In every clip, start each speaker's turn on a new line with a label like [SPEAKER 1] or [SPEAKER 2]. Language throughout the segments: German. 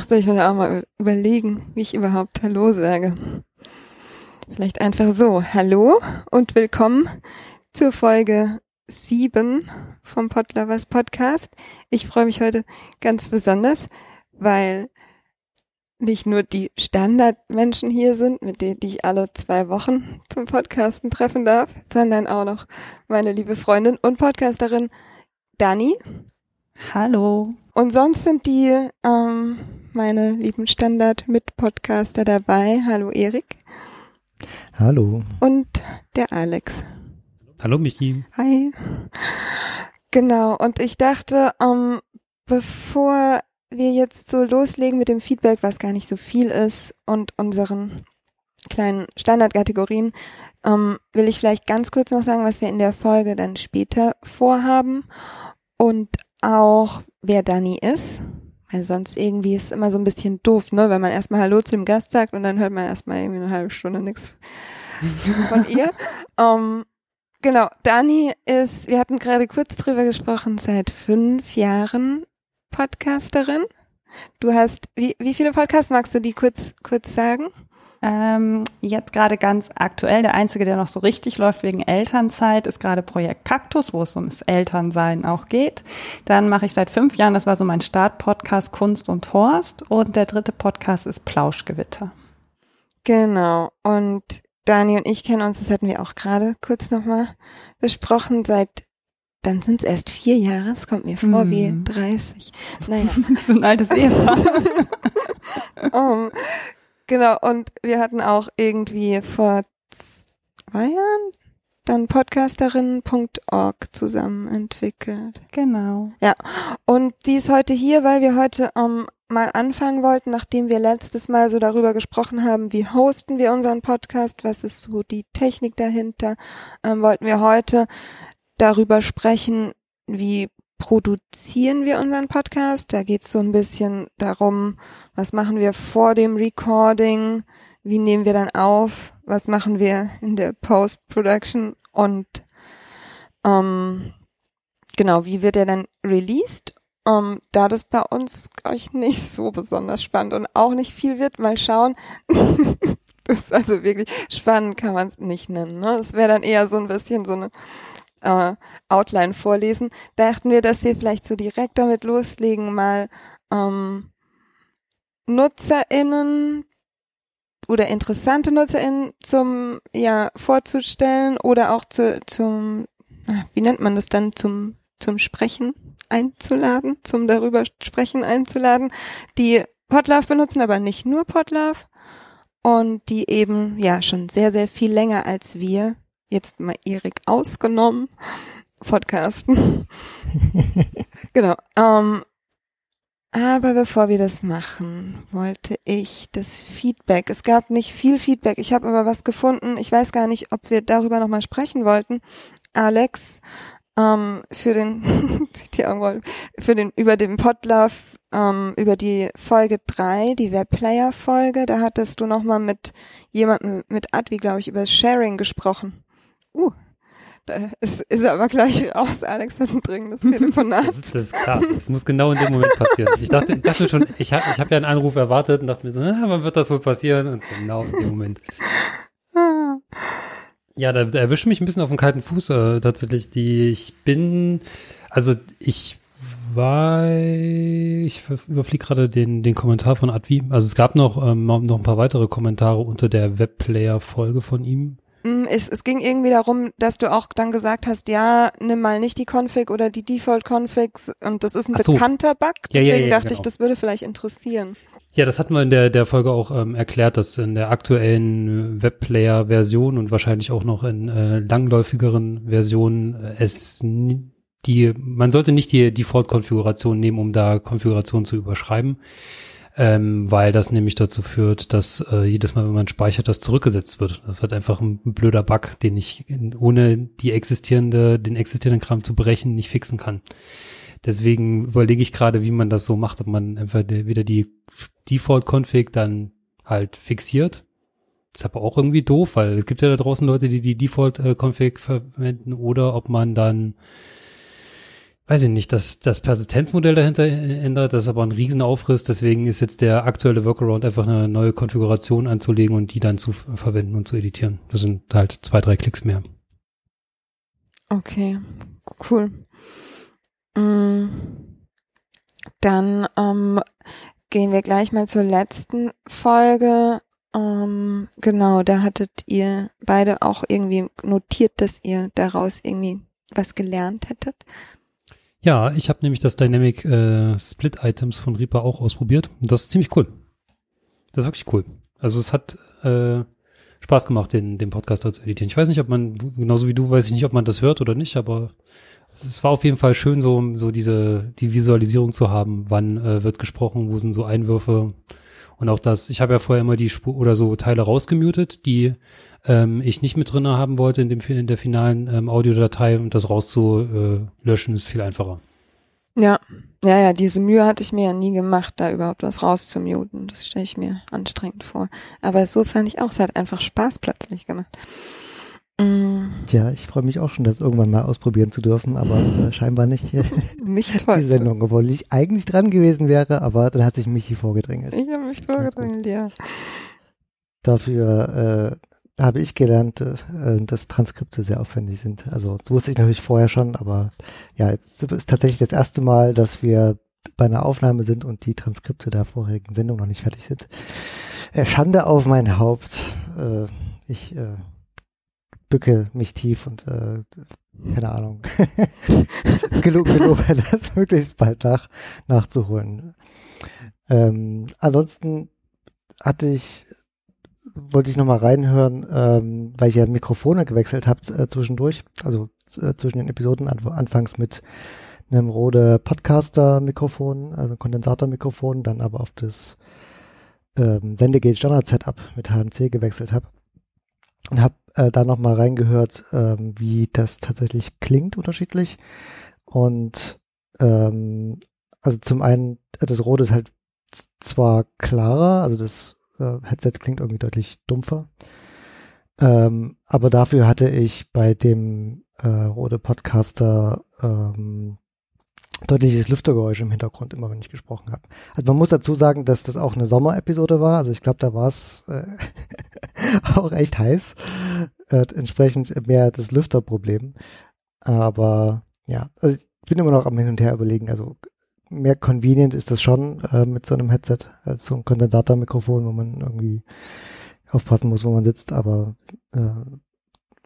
[SPEAKER 1] Ach so, ich muss auch mal überlegen, wie ich überhaupt Hallo sage. Vielleicht einfach so. Hallo und willkommen zur Folge 7 vom Podlovers Podcast. Ich freue mich heute ganz besonders, weil nicht nur die Standardmenschen hier sind, mit denen die ich alle zwei Wochen zum Podcasten treffen darf, sondern auch noch meine liebe Freundin und Podcasterin Dani.
[SPEAKER 2] Hallo.
[SPEAKER 1] Und sonst sind die ähm, meine lieben Standard-Mit-Podcaster dabei. Hallo Erik.
[SPEAKER 3] Hallo.
[SPEAKER 1] Und der Alex.
[SPEAKER 4] Hallo Michi.
[SPEAKER 1] Hi. Genau, und ich dachte, ähm, bevor wir jetzt so loslegen mit dem Feedback, was gar nicht so viel ist, und unseren kleinen Standardkategorien, ähm, will ich vielleicht ganz kurz noch sagen, was wir in der Folge dann später vorhaben und auch, wer Dani ist. Weil sonst irgendwie ist es immer so ein bisschen doof, ne? Wenn man erstmal Hallo zu dem Gast sagt und dann hört man erstmal irgendwie eine halbe Stunde nichts von ihr. Um, genau, Dani ist, wir hatten gerade kurz drüber gesprochen, seit fünf Jahren Podcasterin. Du hast, wie, wie viele Podcasts magst du die kurz, kurz sagen?
[SPEAKER 2] Ähm, jetzt gerade ganz aktuell, der einzige, der noch so richtig läuft wegen Elternzeit, ist gerade Projekt Kaktus, wo es ums Elternsein auch geht. Dann mache ich seit fünf Jahren, das war so mein Start-Podcast Kunst und Horst. Und der dritte Podcast ist Plauschgewitter.
[SPEAKER 1] Genau. Und Dani und ich kennen uns, das hatten wir auch gerade kurz nochmal besprochen, seit dann sind es erst vier Jahre, es kommt mir vor mm. wie 30. Naja.
[SPEAKER 2] so ein altes Ehepaar.
[SPEAKER 1] um, Genau, und wir hatten auch irgendwie vor zwei Jahren dann podcasterin.org zusammen entwickelt.
[SPEAKER 2] Genau.
[SPEAKER 1] Ja, und die ist heute hier, weil wir heute um, ähm, mal anfangen wollten, nachdem wir letztes Mal so darüber gesprochen haben, wie hosten wir unseren Podcast, was ist so die Technik dahinter, ähm, wollten wir heute darüber sprechen, wie produzieren wir unseren Podcast. Da geht es so ein bisschen darum, was machen wir vor dem Recording, wie nehmen wir dann auf, was machen wir in der Post-Production und ähm, genau, wie wird er dann released. Um, da das bei uns, glaube ich, nicht so besonders spannend und auch nicht viel wird, mal schauen. das ist also wirklich spannend, kann man es nicht nennen. Ne? Das wäre dann eher so ein bisschen so eine äh, Outline vorlesen, dachten wir, dass wir vielleicht so direkt damit loslegen, mal ähm, NutzerInnen oder interessante NutzerInnen zum, ja, vorzustellen oder auch zu, zum, wie nennt man das dann, zum, zum Sprechen einzuladen, zum darüber sprechen einzuladen, die Podlove benutzen, aber nicht nur Podlove und die eben, ja, schon sehr, sehr viel länger als wir jetzt mal Erik ausgenommen, podcasten. genau. Ähm, aber bevor wir das machen, wollte ich das Feedback. Es gab nicht viel Feedback. Ich habe aber was gefunden. Ich weiß gar nicht, ob wir darüber nochmal sprechen wollten. Alex, ähm, für den, für den, über den Podlove, ähm, über die Folge drei, die Webplayer-Folge, da hattest du nochmal mit jemandem, mit Advi, glaube ich, über Sharing gesprochen. Uh, da ist, ist er aber gleich raus. Alex hat ein dringendes Telefonat.
[SPEAKER 4] Das ist, das ist klar. Das muss genau in dem Moment passieren. Ich dachte, ich dachte schon, ich habe ich hab ja einen Anruf erwartet und dachte mir so, na, wann wird das wohl passieren? Und genau in dem Moment. Ja, da, da erwischt mich ein bisschen auf den kalten Fuß äh, tatsächlich. Die, ich bin, also ich war, ich überfliege gerade den, den Kommentar von Advi. Also es gab noch, ähm, noch ein paar weitere Kommentare unter der Webplayer-Folge von ihm.
[SPEAKER 1] Mm, es, es ging irgendwie darum, dass du auch dann gesagt hast, ja, nimm mal nicht die Config oder die Default-Configs und das ist ein so. bekannter Bug. Deswegen ja, ja, ja, dachte genau. ich, das würde vielleicht interessieren.
[SPEAKER 4] Ja, das hatten wir in der, der Folge auch ähm, erklärt, dass in der aktuellen Webplayer-Version und wahrscheinlich auch noch in äh, langläufigeren Versionen äh, es die, man sollte nicht die Default-Konfiguration nehmen, um da Konfiguration zu überschreiben ähm, weil das nämlich dazu führt, dass äh, jedes Mal, wenn man speichert, das zurückgesetzt wird. Das ist halt einfach ein blöder Bug, den ich ohne die existierende, den existierenden Kram zu brechen, nicht fixen kann. Deswegen überlege ich gerade, wie man das so macht, ob man einfach wieder die Default-Config dann halt fixiert. ist aber auch irgendwie doof, weil es gibt ja da draußen Leute, die die Default-Config verwenden oder ob man dann weiß ich nicht, dass das Persistenzmodell dahinter ändert, das ist aber ein Riesenaufriss, deswegen ist jetzt der aktuelle Workaround einfach eine neue Konfiguration anzulegen und die dann zu verwenden und zu editieren. Das sind halt zwei, drei Klicks mehr.
[SPEAKER 1] Okay, cool. Mm. Dann ähm, gehen wir gleich mal zur letzten Folge. Ähm, genau, da hattet ihr beide auch irgendwie notiert, dass ihr daraus irgendwie was gelernt hättet.
[SPEAKER 4] Ja, ich habe nämlich das Dynamic äh, Split Items von Reaper auch ausprobiert und das ist ziemlich cool. Das ist wirklich cool. Also es hat äh, Spaß gemacht, den, den Podcast zu editieren. Ich weiß nicht, ob man, genauso wie du, weiß ich nicht, ob man das hört oder nicht, aber es war auf jeden Fall schön, so, so diese, die Visualisierung zu haben, wann äh, wird gesprochen, wo sind so Einwürfe. Und auch das, ich habe ja vorher immer die Spur oder so Teile rausgemutet, die ähm, ich nicht mit drin haben wollte in, dem, in der finalen ähm, Audiodatei und das rauszulöschen ist viel einfacher.
[SPEAKER 1] Ja, ja, ja, diese Mühe hatte ich mir ja nie gemacht, da überhaupt was rauszumuten. Das stelle ich mir anstrengend vor. Aber so fand ich auch, es hat einfach Spaß plötzlich gemacht.
[SPEAKER 3] Mm. Tja, ich freue mich auch schon, das irgendwann mal ausprobieren zu dürfen, aber äh, scheinbar nicht,
[SPEAKER 1] nicht toll.
[SPEAKER 3] die Sendung, obwohl ich eigentlich dran gewesen wäre, aber dann hat sich Michi vorgedrängelt.
[SPEAKER 1] Ich habe mich vorgedrängelt, ja.
[SPEAKER 3] Dafür äh, habe ich gelernt, äh, dass Transkripte sehr aufwendig sind. Also das wusste ich natürlich vorher schon, aber ja, jetzt ist tatsächlich das erste Mal, dass wir bei einer Aufnahme sind und die Transkripte der vorigen Sendung noch nicht fertig sind. Äh, Schande auf mein Haupt. Äh, ich äh, bücke mich tief und äh, keine Ahnung. gelobe, gelobe das möglichst bald nach, nachzuholen. Ähm, ansonsten hatte ich wollte ich nochmal reinhören, ähm, weil ich ja Mikrofone gewechselt habe äh, zwischendurch, also äh, zwischen den Episoden an, anfangs mit einem Rode Podcaster-Mikrofon, also Kondensator-Mikrofon, dann aber auf das ähm, Sendegate Standard Setup mit HMC gewechselt habe und habe äh, da nochmal reingehört, ähm, wie das tatsächlich klingt unterschiedlich und ähm, also zum einen, das Rode ist halt zwar klarer, also das äh, Headset klingt irgendwie deutlich dumpfer. Ähm, aber dafür hatte ich bei dem äh, Rode Podcaster ähm, deutliches Lüftergeräusch im Hintergrund, immer wenn ich gesprochen habe. Also man muss dazu sagen, dass das auch eine Sommerepisode war. Also ich glaube, da war es äh, auch echt heiß. Äh, entsprechend mehr das Lüfterproblem. Aber ja, also ich bin immer noch am Hin und Her überlegen. Also mehr convenient ist das schon äh, mit so einem Headset als so ein Kondensatormikrofon, wo man irgendwie aufpassen muss, wo man sitzt, aber äh,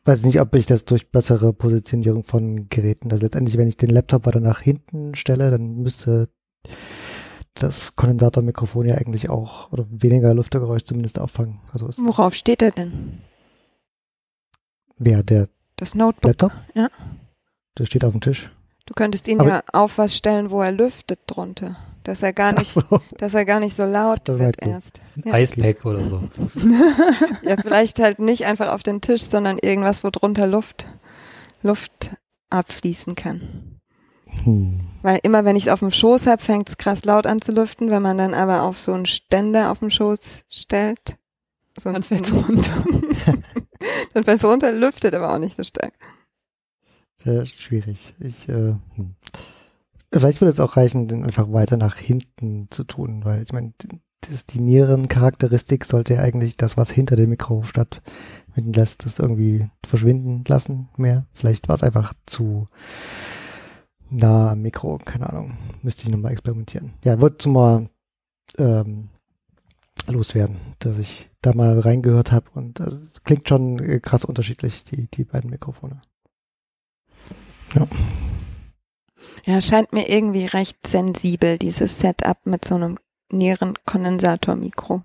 [SPEAKER 3] weiß nicht, ob ich das durch bessere Positionierung von Geräten, also letztendlich, wenn ich den Laptop weiter nach hinten stelle, dann müsste das Kondensatormikrofon ja eigentlich auch oder weniger Lüftergeräusch zumindest auffangen. Also
[SPEAKER 1] Worauf steht er denn?
[SPEAKER 3] Wer, der
[SPEAKER 1] Das Notebook?
[SPEAKER 3] Laptop?
[SPEAKER 1] Ja.
[SPEAKER 3] Der steht auf dem Tisch.
[SPEAKER 1] Du könntest ihn
[SPEAKER 3] Aber-
[SPEAKER 1] ja auf was stellen, wo er lüftet drunter. Dass er gar nicht,
[SPEAKER 3] so.
[SPEAKER 1] dass er gar nicht so laut
[SPEAKER 3] Das
[SPEAKER 1] wird erst. Ja.
[SPEAKER 4] Icepack oder so.
[SPEAKER 1] ja, vielleicht halt nicht einfach auf den Tisch, sondern irgendwas, wo drunter Luft, Luft abfließen kann.
[SPEAKER 3] Hm.
[SPEAKER 1] Weil immer, wenn ich es auf dem Schoß habe, fängt es krass laut an zu lüften. Wenn man dann aber auf so einen Ständer auf dem Schoß stellt, so
[SPEAKER 2] Dann fällt's runter.
[SPEAKER 1] dann fällt es runter, lüftet aber auch nicht so stark.
[SPEAKER 3] Sehr schwierig. Ich, äh, hm. Vielleicht würde es auch reichen, den einfach weiter nach hinten zu tun, weil ich meine, das, die Nierencharakteristik sollte ja eigentlich das, was hinter dem Mikro stattfinden lässt, das irgendwie verschwinden lassen mehr. Vielleicht war es einfach zu nah am Mikro, keine Ahnung. Müsste ich nochmal experimentieren. Ja, wollte mal ähm, loswerden, dass ich da mal reingehört habe und das klingt schon äh, krass unterschiedlich, die, die beiden Mikrofone.
[SPEAKER 1] Ja, scheint mir irgendwie recht sensibel, dieses Setup mit so einem Nierenkondensatormikro.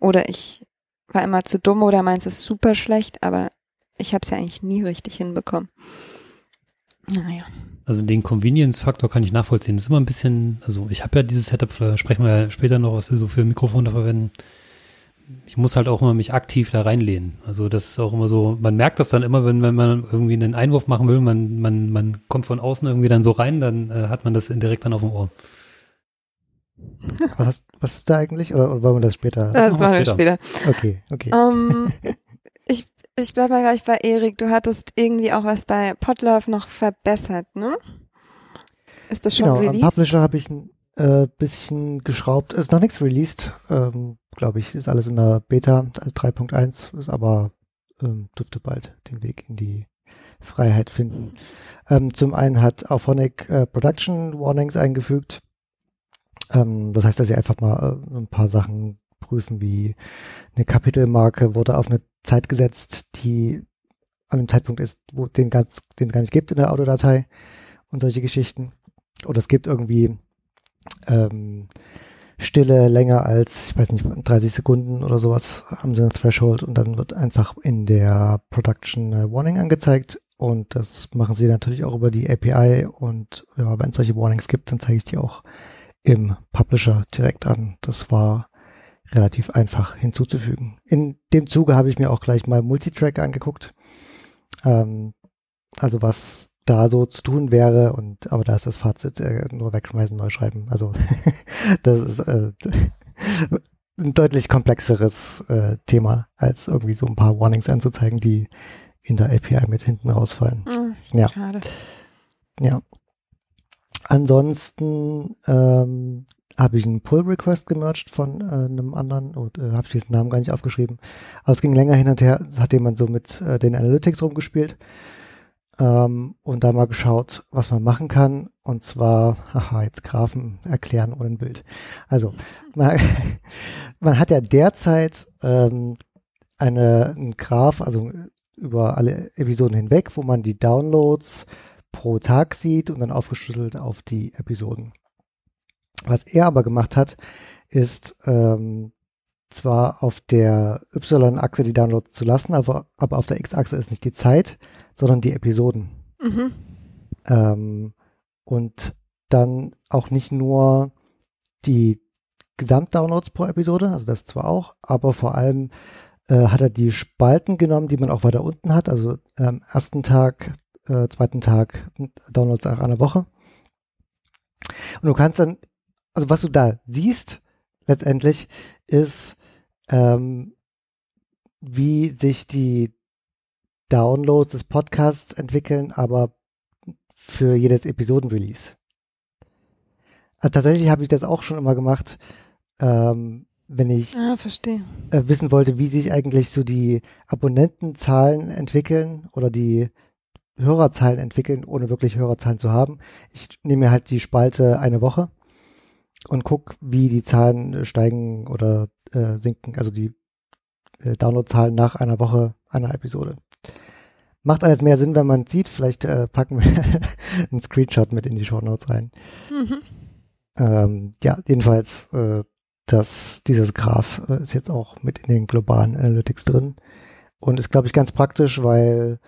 [SPEAKER 1] Oder ich war immer zu dumm oder meins ist super schlecht, aber ich habe es ja eigentlich nie richtig hinbekommen. Naja.
[SPEAKER 4] Also den Convenience-Faktor kann ich nachvollziehen. Das ist immer ein bisschen, also ich habe ja dieses Setup, sprechen wir ja später noch, was wir so für Mikrofone verwenden. Ich muss halt auch immer mich aktiv da reinlehnen. Also das ist auch immer so, man merkt das dann immer, wenn, wenn man irgendwie einen Einwurf machen will, man, man, man kommt von außen irgendwie dann so rein, dann äh, hat man das direkt dann auf dem Ohr.
[SPEAKER 3] Was, hast, was ist da eigentlich? Oder, oder wollen wir das später?
[SPEAKER 1] Das
[SPEAKER 4] machen
[SPEAKER 1] machen
[SPEAKER 4] wir
[SPEAKER 1] wir später.
[SPEAKER 3] Okay, okay.
[SPEAKER 1] Ähm, ich ich bleib mal gleich bei Erik. Du hattest irgendwie auch was bei Potlauf noch verbessert, ne? Ist das schon
[SPEAKER 3] Genau, am
[SPEAKER 1] released?
[SPEAKER 3] Publisher habe ich ein äh, bisschen geschraubt. Ist noch nichts released, ähm, glaube ich. Ist alles in der Beta also 3.1, ist aber ähm, dürfte bald den Weg in die Freiheit finden. Ähm, zum einen hat Auphonic äh, Production Warnings eingefügt. Ähm, das heißt, dass sie einfach mal äh, ein paar Sachen prüfen, wie eine Kapitelmarke wurde auf eine Zeit gesetzt, die an einem Zeitpunkt ist, wo den ganz, den es gar nicht gibt in der Audiodatei und solche Geschichten. Oder es gibt irgendwie ähm, Stille länger als, ich weiß nicht, 30 Sekunden oder sowas, haben sie ein Threshold und dann wird einfach in der Production Warning angezeigt und das machen sie natürlich auch über die API und ja, wenn es solche Warnings gibt, dann zeige ich die auch im Publisher direkt an. Das war relativ einfach hinzuzufügen. In dem Zuge habe ich mir auch gleich mal Multitrack angeguckt. Ähm, also was da so zu tun wäre und aber da ist das Fazit äh, nur wegschmeißen, neu schreiben. Also das ist äh, ein deutlich komplexeres äh, Thema, als irgendwie so ein paar Warnings anzuzeigen, die in der API mit hinten rausfallen.
[SPEAKER 1] Hm,
[SPEAKER 3] Ja.
[SPEAKER 1] Schade.
[SPEAKER 3] Ja. Ansonsten ähm, habe ich einen Pull-Request gemerged von äh, einem anderen und äh, habe ich diesen Namen gar nicht aufgeschrieben. Aber es ging länger hin und her, hat jemand so mit äh, den Analytics rumgespielt ähm, und da mal geschaut, was man machen kann. Und zwar, haha, jetzt Graphen erklären ohne ein Bild. Also, man, man hat ja derzeit ähm, eine, einen Graph, also über alle Episoden hinweg, wo man die Downloads pro Tag sieht und dann aufgeschlüsselt auf die Episoden. Was er aber gemacht hat, ist ähm, zwar auf der Y-Achse die Downloads zu lassen, aber, aber auf der X-Achse ist nicht die Zeit, sondern die Episoden.
[SPEAKER 1] Mhm.
[SPEAKER 3] Ähm, und dann auch nicht nur die Gesamtdownloads pro Episode, also das zwar auch, aber vor allem äh, hat er die Spalten genommen, die man auch weiter unten hat, also am ersten Tag, äh, zweiten Tag Downloads nach einer Woche. Und du kannst dann, also was du da siehst, letztendlich, ist, ähm, wie sich die Downloads des Podcasts entwickeln, aber für jedes Episodenrelease. Also tatsächlich habe ich das auch schon immer gemacht, ähm, wenn ich
[SPEAKER 1] Ah,
[SPEAKER 3] äh, wissen wollte, wie sich eigentlich so die Abonnentenzahlen entwickeln oder die Hörerzahlen entwickeln, ohne wirklich Hörerzahlen zu haben. Ich nehme mir halt die Spalte eine Woche und gucke, wie die Zahlen steigen oder äh, sinken, also die äh, Downloadzahlen nach einer Woche einer Episode. Macht alles mehr Sinn, wenn man sieht. Vielleicht äh, packen wir einen Screenshot mit in die Show Notes rein.
[SPEAKER 1] Mhm.
[SPEAKER 3] Ähm, ja, jedenfalls, äh, das, dieses Graph äh, ist jetzt auch mit in den globalen Analytics drin und ist, glaube ich, ganz praktisch, weil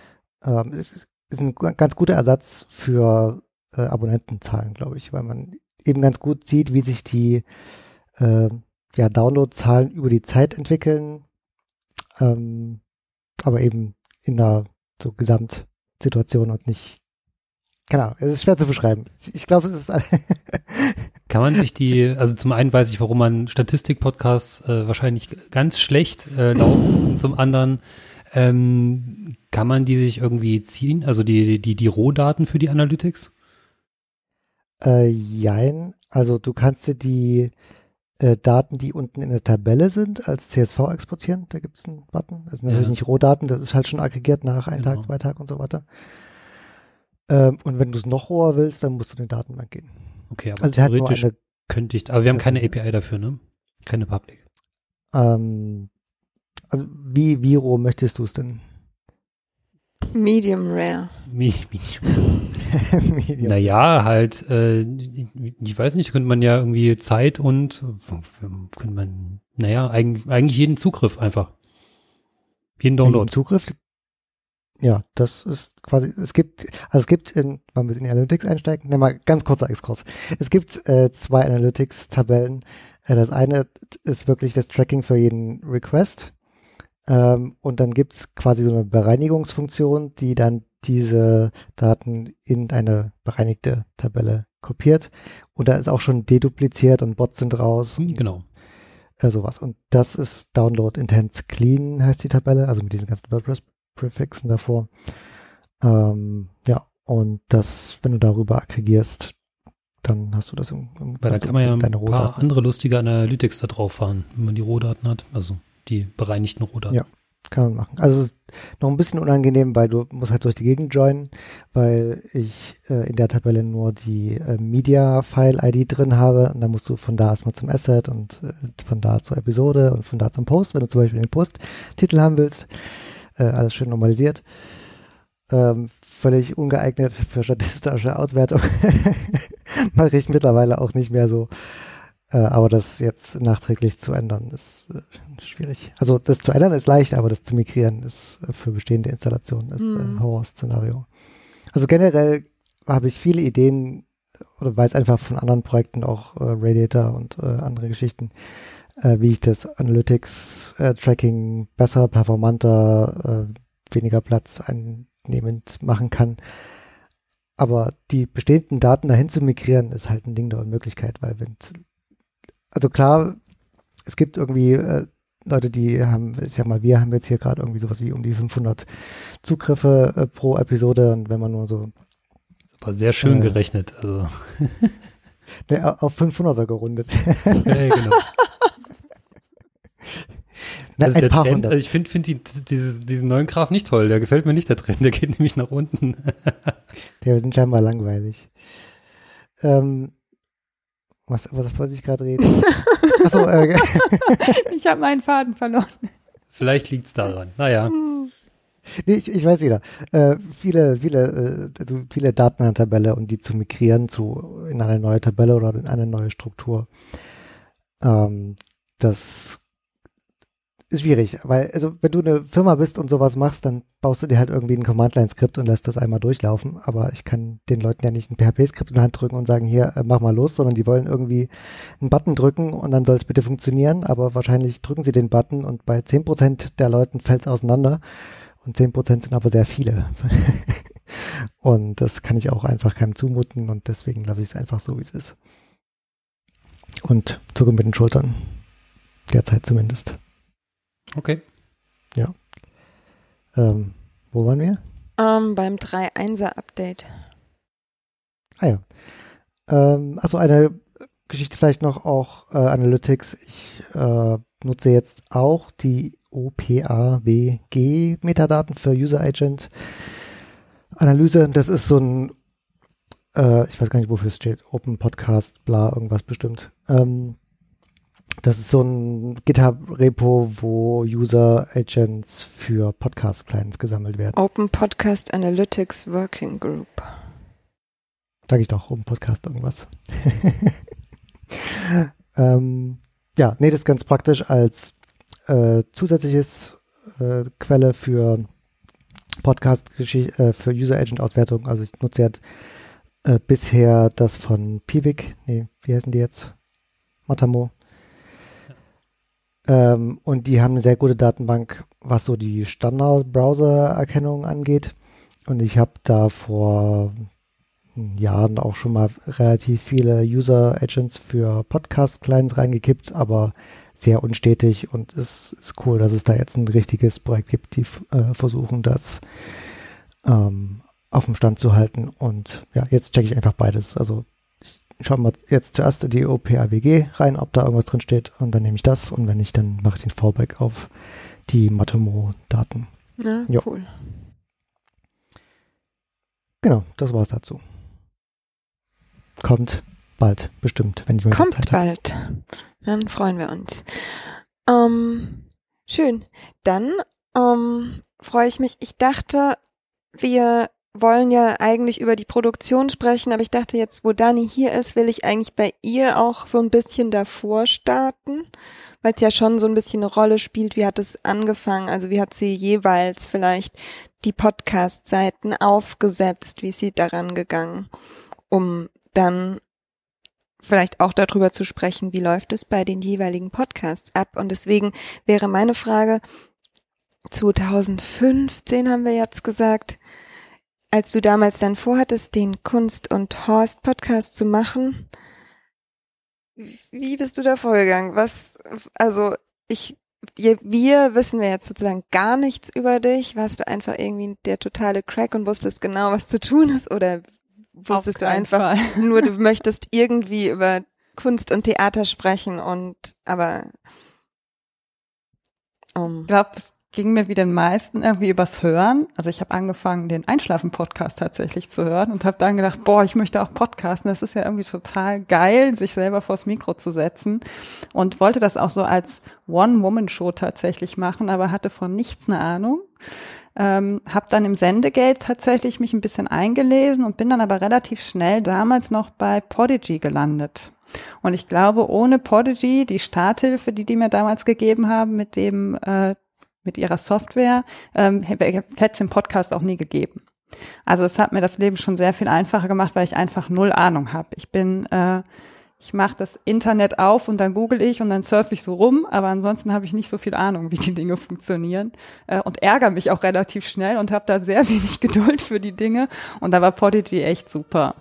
[SPEAKER 3] ähm, es ist, ist ein ganz guter Ersatz für äh, Abonnentenzahlen, glaube ich, weil man eben ganz gut sieht, wie sich die äh, ja, Downloadzahlen über die Zeit entwickeln, ähm, aber eben in einer so Gesamtsituation und nicht, keine Ahnung, es ist schwer zu beschreiben. Ich, glaube, es ist
[SPEAKER 4] Kann man sich die, also zum einen weiß ich, warum man Statistik-Podcasts äh, wahrscheinlich ganz schlecht äh, laufen und zum anderen ähm, kann man die sich irgendwie ziehen, also die, die, die Rohdaten für die Analytics?
[SPEAKER 3] Äh, jein. Also du kannst dir die äh, Daten, die unten in der Tabelle sind, als CSV exportieren. Da gibt es einen Button. Das sind natürlich
[SPEAKER 4] Ja.
[SPEAKER 3] nicht Rohdaten, das ist halt schon aggregiert nach einem
[SPEAKER 4] Genau.
[SPEAKER 3] Tag, zwei Tagen und so weiter. Ähm, und wenn du es noch roher willst, dann musst du in die Datenbank gehen.
[SPEAKER 4] Okay, aber
[SPEAKER 3] Also
[SPEAKER 4] theoretisch
[SPEAKER 3] eine,
[SPEAKER 4] könnte ich, aber wir haben keine. API dafür, ne? Keine Public.
[SPEAKER 3] ähm, also wie, wie roh möchtest du es denn?
[SPEAKER 1] Medium Rare.
[SPEAKER 4] Mi-
[SPEAKER 3] Medium.
[SPEAKER 4] Naja, halt, äh, ich weiß nicht, könnte man ja irgendwie Zeit und könnte man, naja, eigentlich, eigentlich jeden Zugriff einfach. Jeden Download.
[SPEAKER 3] Zugriff. Ja, das ist quasi, es gibt, also es gibt in, wenn wir in die Analytics einsteigen, ne, mal ganz kurzer Exkurs. Es gibt äh, zwei Analytics-Tabellen. Äh, das eine ist wirklich das Tracking für jeden Request. Ähm, und dann gibt's quasi so eine Bereinigungsfunktion, die dann diese Daten in eine bereinigte Tabelle kopiert. Und da ist auch schon dedupliziert und Bots sind raus.
[SPEAKER 4] Hm, Genau.
[SPEAKER 3] Äh, sowas. Und das ist Download Intense Clean, heißt die Tabelle, also mit diesen ganzen WordPress-Prefixen davor. Ähm, ja, und das, wenn du darüber aggregierst, dann hast du das im,
[SPEAKER 4] im Weil da kann man ja ein paar andere lustige Analytics da drauf fahren, wenn man die Rohdaten hat, also die bereinigten Rohdaten.
[SPEAKER 3] Ja, kann man machen. Also noch ein bisschen unangenehm, weil du musst halt durch die Gegend joinen, weil ich äh, in der Tabelle nur die äh, Media-File-ID drin habe und dann musst du von da erstmal zum Asset und äh, von da zur Episode und von da zum Post, wenn du zum Beispiel den Post-Titel haben willst, äh, alles schön normalisiert. Ähm, völlig ungeeignet für statistische Auswertung. Mache ich mittlerweile auch nicht mehr so. Äh, aber das jetzt nachträglich zu ändern, ist äh, schwierig. Also das zu ändern ist leicht, aber das zu migrieren ist äh, für bestehende Installationen ist ein Horrorszenario. Also generell habe ich viele Ideen oder weiß einfach von anderen Projekten auch Radiator und andere Geschichten, wie ich das Analytics-Tracking besser, performanter, weniger Platz einnehmend machen kann. Aber die bestehenden Daten dahin zu migrieren, ist halt ein Ding der Unmöglichkeit, weil wenn also klar, es gibt irgendwie äh, Leute, die haben, ich sag mal, wir haben jetzt hier gerade irgendwie sowas wie um die 500 Zugriffe äh, pro Episode und wenn man nur so.
[SPEAKER 4] Aber sehr schön äh, gerechnet, also.
[SPEAKER 3] ne, auf 500er gerundet. ja, genau.
[SPEAKER 4] Na, also ein paar Trend, hundert. Also ich finde find die, diesen neuen Graph nicht toll. Der gefällt mir nicht, der Trend. Der geht nämlich nach unten.
[SPEAKER 3] der sind scheinbar langweilig. Ähm, was, was wollte ich gerade reden? Achso, äh,
[SPEAKER 2] ich habe meinen Faden verloren.
[SPEAKER 4] Vielleicht liegt es daran. Naja.
[SPEAKER 3] Nee, ich, ich weiß wieder. Äh, viele, viele, äh, also viele Daten in der Tabelle und die zu migrieren zu in eine neue Tabelle oder in eine neue Struktur. Ähm, das ist schwierig, weil, also, wenn du eine Firma bist und sowas machst, dann baust du dir halt irgendwie ein Command-Line-Skript und lässt das einmal durchlaufen. Aber ich kann den Leuten ja nicht ein PHP-Skript in die Hand drücken und sagen, hier, äh, mach mal los, sondern die wollen irgendwie einen Button drücken und dann soll es bitte funktionieren. Aber wahrscheinlich drücken sie den Button und bei 10% der Leuten fällt es auseinander. Und 10% sind aber sehr viele. und das kann ich auch einfach keinem zumuten und deswegen lasse ich es einfach so, wie es ist. Und zucke mit den Schultern. Derzeit zumindest.
[SPEAKER 4] Okay.
[SPEAKER 3] Ja. Ähm, wo waren wir?
[SPEAKER 1] Um, ähm, beim 3.1er Update.
[SPEAKER 3] Ah ja. Ähm, also eine Geschichte vielleicht noch auch äh, Analytics. Ich äh, nutze jetzt auch die OPAWG Metadaten für User Agent Analyse. Das ist so ein, äh, ich weiß gar nicht, wofür es steht, Open Podcast, bla, irgendwas bestimmt. Ähm, das ist so ein GitHub-Repo, wo User-Agents für Podcast-Clients gesammelt werden.
[SPEAKER 1] Open Podcast Analytics Working Group.
[SPEAKER 3] Sag ich doch, Open Podcast irgendwas. ähm, ja, nee, das ist ganz praktisch als äh, zusätzliches äh, Quelle für Podcast, äh, für User-Agent-Auswertung. Also ich nutze jetzt äh, bisher das von Piwik. Nee, wie heißen die jetzt? Matamo. Ähm, und die haben eine sehr gute Datenbank, was so die Standard-Browser-Erkennung angeht. Und ich habe da vor Jahren auch schon mal relativ viele User-Agents für Podcast-Clients reingekippt, aber sehr unstetig und es ist cool, dass es da jetzt ein richtiges Projekt gibt, die äh, versuchen, das ähm, auf dem Stand zu halten. Und ja, jetzt checke ich einfach beides. Also schauen wir jetzt zuerst in die OPAWG rein, ob da irgendwas drin steht und dann nehme ich das und wenn nicht, dann mache ich den Fallback auf die Matomo-Daten.
[SPEAKER 1] Ja, jo. cool.
[SPEAKER 3] Genau, das war's dazu. Kommt bald, bestimmt, wenn ich mal
[SPEAKER 1] Kommt Zeit bald. Dann freuen wir uns. Ähm, schön. Dann ähm, freue ich mich. Ich dachte, wir wollen ja eigentlich über die Produktion sprechen, aber ich dachte jetzt, wo Dani hier ist, will ich eigentlich bei ihr auch so ein bisschen davor starten, weil es ja schon so ein bisschen eine Rolle spielt, wie hat es angefangen, also wie hat sie jeweils vielleicht die Podcast-Seiten aufgesetzt, wie ist sie daran gegangen, um dann vielleicht auch darüber zu sprechen, wie läuft es bei den jeweiligen Podcasts ab. Und deswegen wäre meine Frage, 2015 haben wir jetzt gesagt, als du damals dann vorhattest, den Kunst und Horst Podcast zu machen, wie bist du da vorgegangen? Was, also ich, wir wissen wir jetzt sozusagen gar nichts über dich. Warst du einfach irgendwie der totale Crack und wusstest genau, was zu tun ist? Oder wusstest du einfach Fall. nur, du möchtest irgendwie über Kunst und Theater sprechen und aber
[SPEAKER 2] um. Ich glaube, es ging mir wie den meisten irgendwie übers Hören. Also ich habe angefangen, den Einschlafen-Podcast tatsächlich zu hören und habe dann gedacht, boah, ich möchte auch podcasten. Das ist ja irgendwie total geil, sich selber vors Mikro zu setzen. Und wollte das auch so als One-Woman-Show tatsächlich machen, aber hatte von nichts eine Ahnung. Ähm, habe dann im Sendegate tatsächlich mich ein bisschen eingelesen und bin dann aber relativ schnell damals noch bei Podigy gelandet. Und ich glaube, ohne Podigy, die Starthilfe, die die mir damals gegeben haben, mit dem äh, mit ihrer Software, ähm, hätte es den Podcast auch nie gegeben. Also es hat mir das Leben schon sehr viel einfacher gemacht, weil ich einfach null Ahnung habe. Ich bin, äh, ich mache das Internet auf und dann google ich und dann surfe ich so rum, aber ansonsten habe ich nicht so viel Ahnung, wie die Dinge funktionieren äh, und ärgere mich auch relativ schnell und habe da sehr wenig Geduld für die Dinge. Und da war Podigy echt super.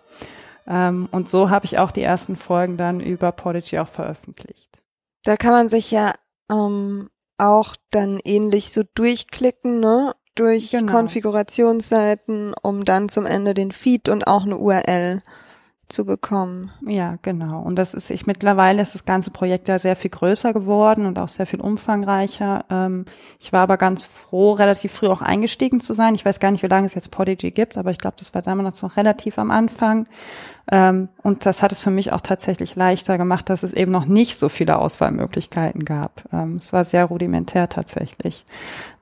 [SPEAKER 2] Ähm, und so habe ich auch die ersten Folgen dann über Podigy auch veröffentlicht.
[SPEAKER 1] Da kann man sich ja ähm, auch dann ähnlich so durchklicken, ne? Durch genau. Konfigurationsseiten, um dann zum Ende den Feed und auch eine URL zu bekommen.
[SPEAKER 2] Ja, genau. Und das ist ich mittlerweile ist das ganze Projekt ja sehr viel größer geworden und auch sehr viel umfangreicher. Ähm, ich war aber ganz froh, relativ früh auch eingestiegen zu sein. Ich weiß gar nicht, wie lange es jetzt Podigy gibt, aber ich glaube, das war damals noch relativ am Anfang. Ähm, und das hat es für mich auch tatsächlich leichter gemacht, dass es eben noch nicht so viele Auswahlmöglichkeiten gab. Ähm, es war sehr rudimentär tatsächlich.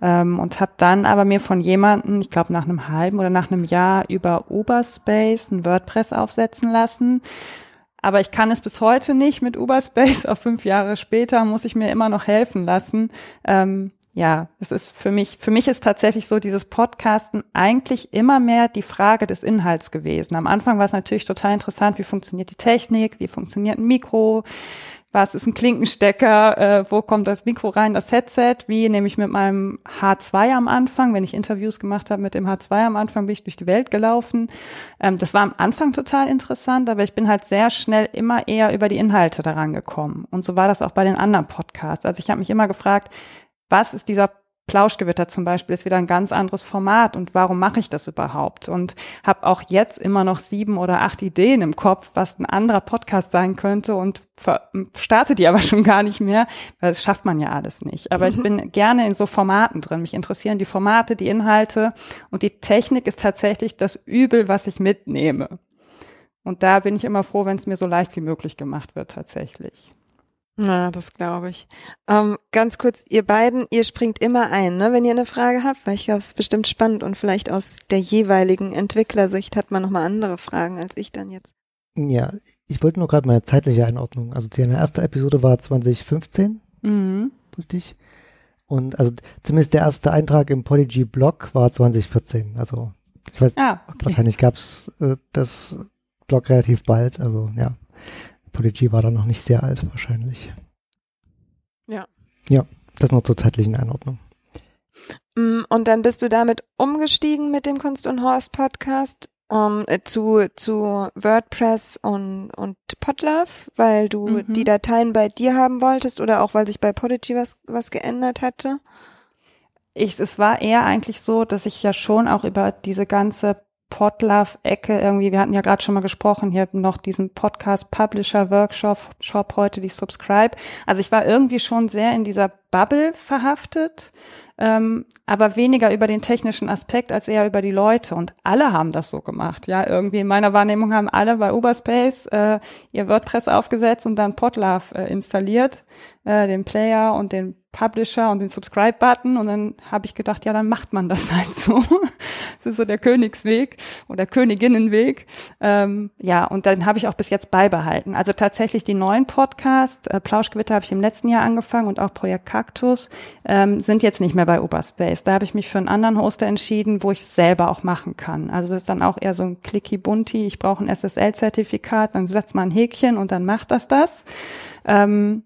[SPEAKER 2] Ähm, und habe dann aber mir von jemandem, ich glaube nach einem halben oder nach einem Jahr über Uberspace ein WordPress aufsetzen lassen. Aber ich kann es bis heute nicht mit Uberspace. Auch fünf Jahre später muss ich mir immer noch helfen lassen. Ähm, ja, es ist für mich, für mich ist tatsächlich so dieses Podcasten eigentlich immer mehr die Frage des Inhalts gewesen. Am Anfang war es natürlich total interessant, wie funktioniert die Technik, wie funktioniert ein Mikro, was ist ein Klinkenstecker, äh, wo kommt das Mikro rein, das Headset, wie nehme ich mit meinem H2 am Anfang, wenn ich Interviews gemacht habe mit dem H2 am Anfang, bin ich durch die Welt gelaufen. Ähm, das war am Anfang total interessant, aber ich bin halt sehr schnell immer eher über die Inhalte daran gekommen. Und so war das auch bei den anderen Podcasts. Also ich habe mich immer gefragt, was ist dieser Plauschgewitter zum Beispiel ist wieder ein ganz anderes Format und warum mache ich das überhaupt? Und habe auch jetzt immer noch sieben oder acht Ideen im Kopf, was ein anderer Podcast sein könnte und starte die aber schon gar nicht mehr, weil das schafft man ja alles nicht. Aber ich bin gerne in so Formaten drin. Mich interessieren die Formate, die Inhalte und die Technik ist tatsächlich das Übel, was ich mitnehme. Und da bin ich immer froh, wenn es mir so leicht wie möglich gemacht wird tatsächlich.
[SPEAKER 1] Na, das glaube ich. Ähm, ganz kurz, ihr beiden, ihr springt immer ein, ne, wenn ihr eine Frage habt, weil ich glaube, es ist bestimmt spannend und vielleicht aus der jeweiligen Entwicklersicht hat man nochmal andere Fragen als ich dann jetzt.
[SPEAKER 3] Ja, ich wollte nur gerade meine zeitliche Einordnung. Also die erste Episode war 2015, mhm. richtig? Und also zumindest der erste Eintrag im Polyg-Blog war 2014. Also ich weiß, ah, okay. wahrscheinlich gab es äh, das Blog relativ bald. Also ja. Podigy war da noch nicht sehr alt wahrscheinlich.
[SPEAKER 1] Ja.
[SPEAKER 3] Ja, das noch zur zeitlichen Einordnung.
[SPEAKER 1] Mm, und dann bist du damit umgestiegen mit dem Kunst und Horst Podcast um, äh, zu, zu WordPress und, und Podlove, weil du mhm. die Dateien bei dir haben wolltest oder auch weil sich bei Podigy was, was geändert hatte?
[SPEAKER 2] Ich, es war eher eigentlich so, dass ich ja schon auch über diese ganze Podlove-Ecke irgendwie, wir hatten ja gerade schon mal gesprochen, hier noch diesen Podcast Publisher Workshop Shop heute, die Subscribe. Also ich war irgendwie schon sehr in dieser Bubble verhaftet, ähm, aber weniger über den technischen Aspekt als eher über die Leute. Und alle haben das so gemacht. Ja, irgendwie in meiner Wahrnehmung haben alle bei Uberspace äh, ihr WordPress aufgesetzt und dann Podlove äh, installiert, äh, den Player und den Publisher und den Subscribe-Button und dann habe ich gedacht, ja, dann macht man das halt so. das ist so der Königsweg oder Königinnenweg. Ähm, ja, und dann habe ich auch bis jetzt beibehalten. Also tatsächlich die neuen Podcasts, äh, Plauschgewitter habe ich im letzten Jahr angefangen und auch Projekt Kaktus, ähm, sind jetzt nicht mehr bei Uberspace. Da habe ich mich für einen anderen Hoster entschieden, wo ich es selber auch machen kann. Also das ist dann auch eher so ein Clicky Bunti, ich brauche ein SSL-Zertifikat, dann setzt man ein Häkchen und dann macht das das. Ähm,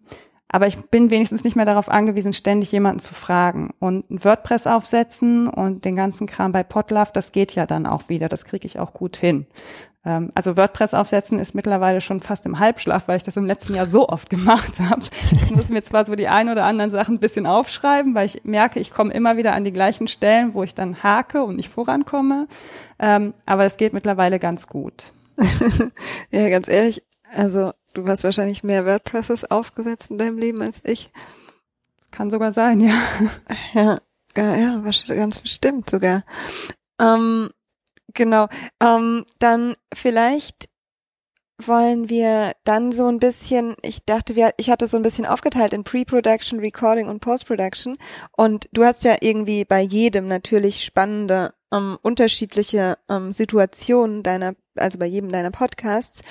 [SPEAKER 2] aber ich bin wenigstens nicht mehr darauf angewiesen, ständig jemanden zu fragen. Und ein WordPress aufsetzen und den ganzen Kram bei Podlove, das geht ja dann auch wieder. Das kriege ich auch gut hin. Ähm, also WordPress aufsetzen ist mittlerweile schon fast im Halbschlaf, weil ich das im letzten Jahr so oft gemacht habe. Ich muss mir zwar so die ein oder anderen Sachen ein bisschen aufschreiben, weil ich merke, ich komme immer wieder an die gleichen Stellen, wo ich dann hake und nicht vorankomme. Ähm, aber es geht mittlerweile ganz gut.
[SPEAKER 1] ja, ganz ehrlich, also du hast wahrscheinlich mehr WordPresses aufgesetzt in deinem Leben als ich.
[SPEAKER 2] Kann sogar sein, ja.
[SPEAKER 1] Ja, ja, ganz bestimmt sogar. Ähm, genau. Ähm, dann vielleicht wollen wir dann so ein bisschen, ich dachte, wir, ich hatte so ein bisschen aufgeteilt in Pre-Production, Recording und Post-Production. Und du hast ja irgendwie bei jedem natürlich spannende, ähm, unterschiedliche ähm, Situationen deiner, also bei jedem deiner Podcasts.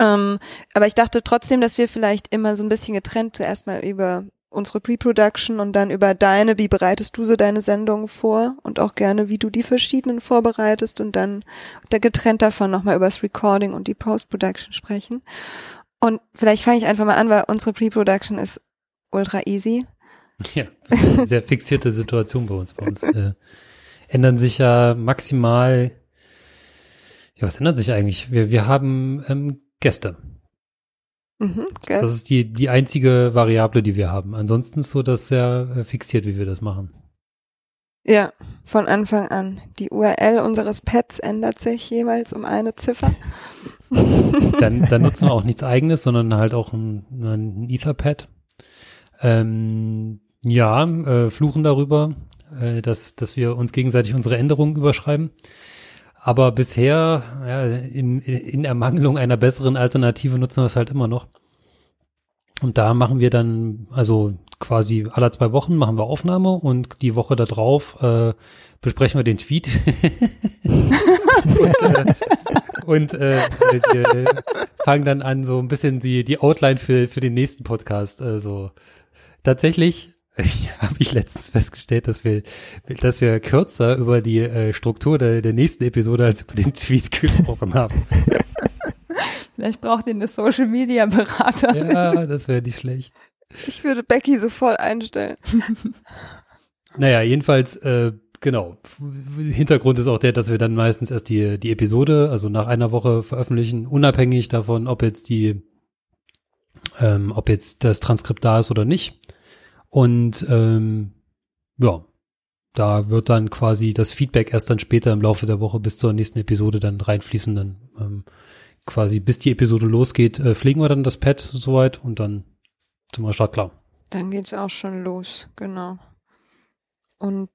[SPEAKER 1] Ähm, aber ich dachte trotzdem, dass wir vielleicht immer so ein bisschen getrennt zuerst mal über unsere Pre-Production und dann über deine, wie bereitest du so deine Sendungen vor und auch gerne, wie du die verschiedenen vorbereitest und dann getrennt davon nochmal über das Recording und die Post-Production sprechen. Und vielleicht fange ich einfach mal an, weil unsere Pre-Production ist ultra easy.
[SPEAKER 4] Ja, sehr fixierte Situation bei uns. Bei uns äh, ändern sich ja maximal, ja, was ändert sich eigentlich? Wir, wir haben ähm, Gäste. Mhm, das ist die, die einzige Variable, die wir haben. Ansonsten ist so das sehr äh, fixiert, wie wir das machen.
[SPEAKER 1] Ja, von Anfang an. Die URL unseres Pads ändert sich jeweils um eine Ziffer.
[SPEAKER 4] Dann, dann nutzen wir auch nichts eigenes, sondern halt auch ein, ein Etherpad. Ähm, ja, äh, fluchen darüber, äh, dass, dass wir uns gegenseitig unsere Änderungen überschreiben. Aber bisher, ja, in, in Ermangelung einer besseren Alternative nutzen wir es halt immer noch. Und da machen wir dann, also quasi alle zwei Wochen machen wir Aufnahme und die Woche darauf äh, besprechen wir den Tweet. und äh, wir fangen dann an, so ein bisschen die, die Outline für, für den nächsten Podcast. Also tatsächlich habe ich letztens festgestellt, dass wir, dass wir kürzer über die äh, Struktur der, der nächsten Episode als über den Tweet gesprochen haben.
[SPEAKER 2] Vielleicht braucht ihr eine Social Media Berater.
[SPEAKER 4] Ja, das wäre nicht schlecht.
[SPEAKER 1] Ich würde Becky sofort einstellen.
[SPEAKER 4] naja, jedenfalls, äh, genau. Hintergrund ist auch der, dass wir dann meistens erst die, die Episode, also nach einer Woche veröffentlichen, unabhängig davon, ob jetzt die, ähm, ob jetzt das Transkript da ist oder nicht. Und ähm, ja, da wird dann quasi das Feedback erst dann später im Laufe der Woche bis zur nächsten Episode dann reinfließen. Dann ähm, quasi bis die Episode losgeht, äh, pflegen wir dann das Pad soweit und dann sind wir startklar.
[SPEAKER 1] Dann geht's auch schon los, genau. Und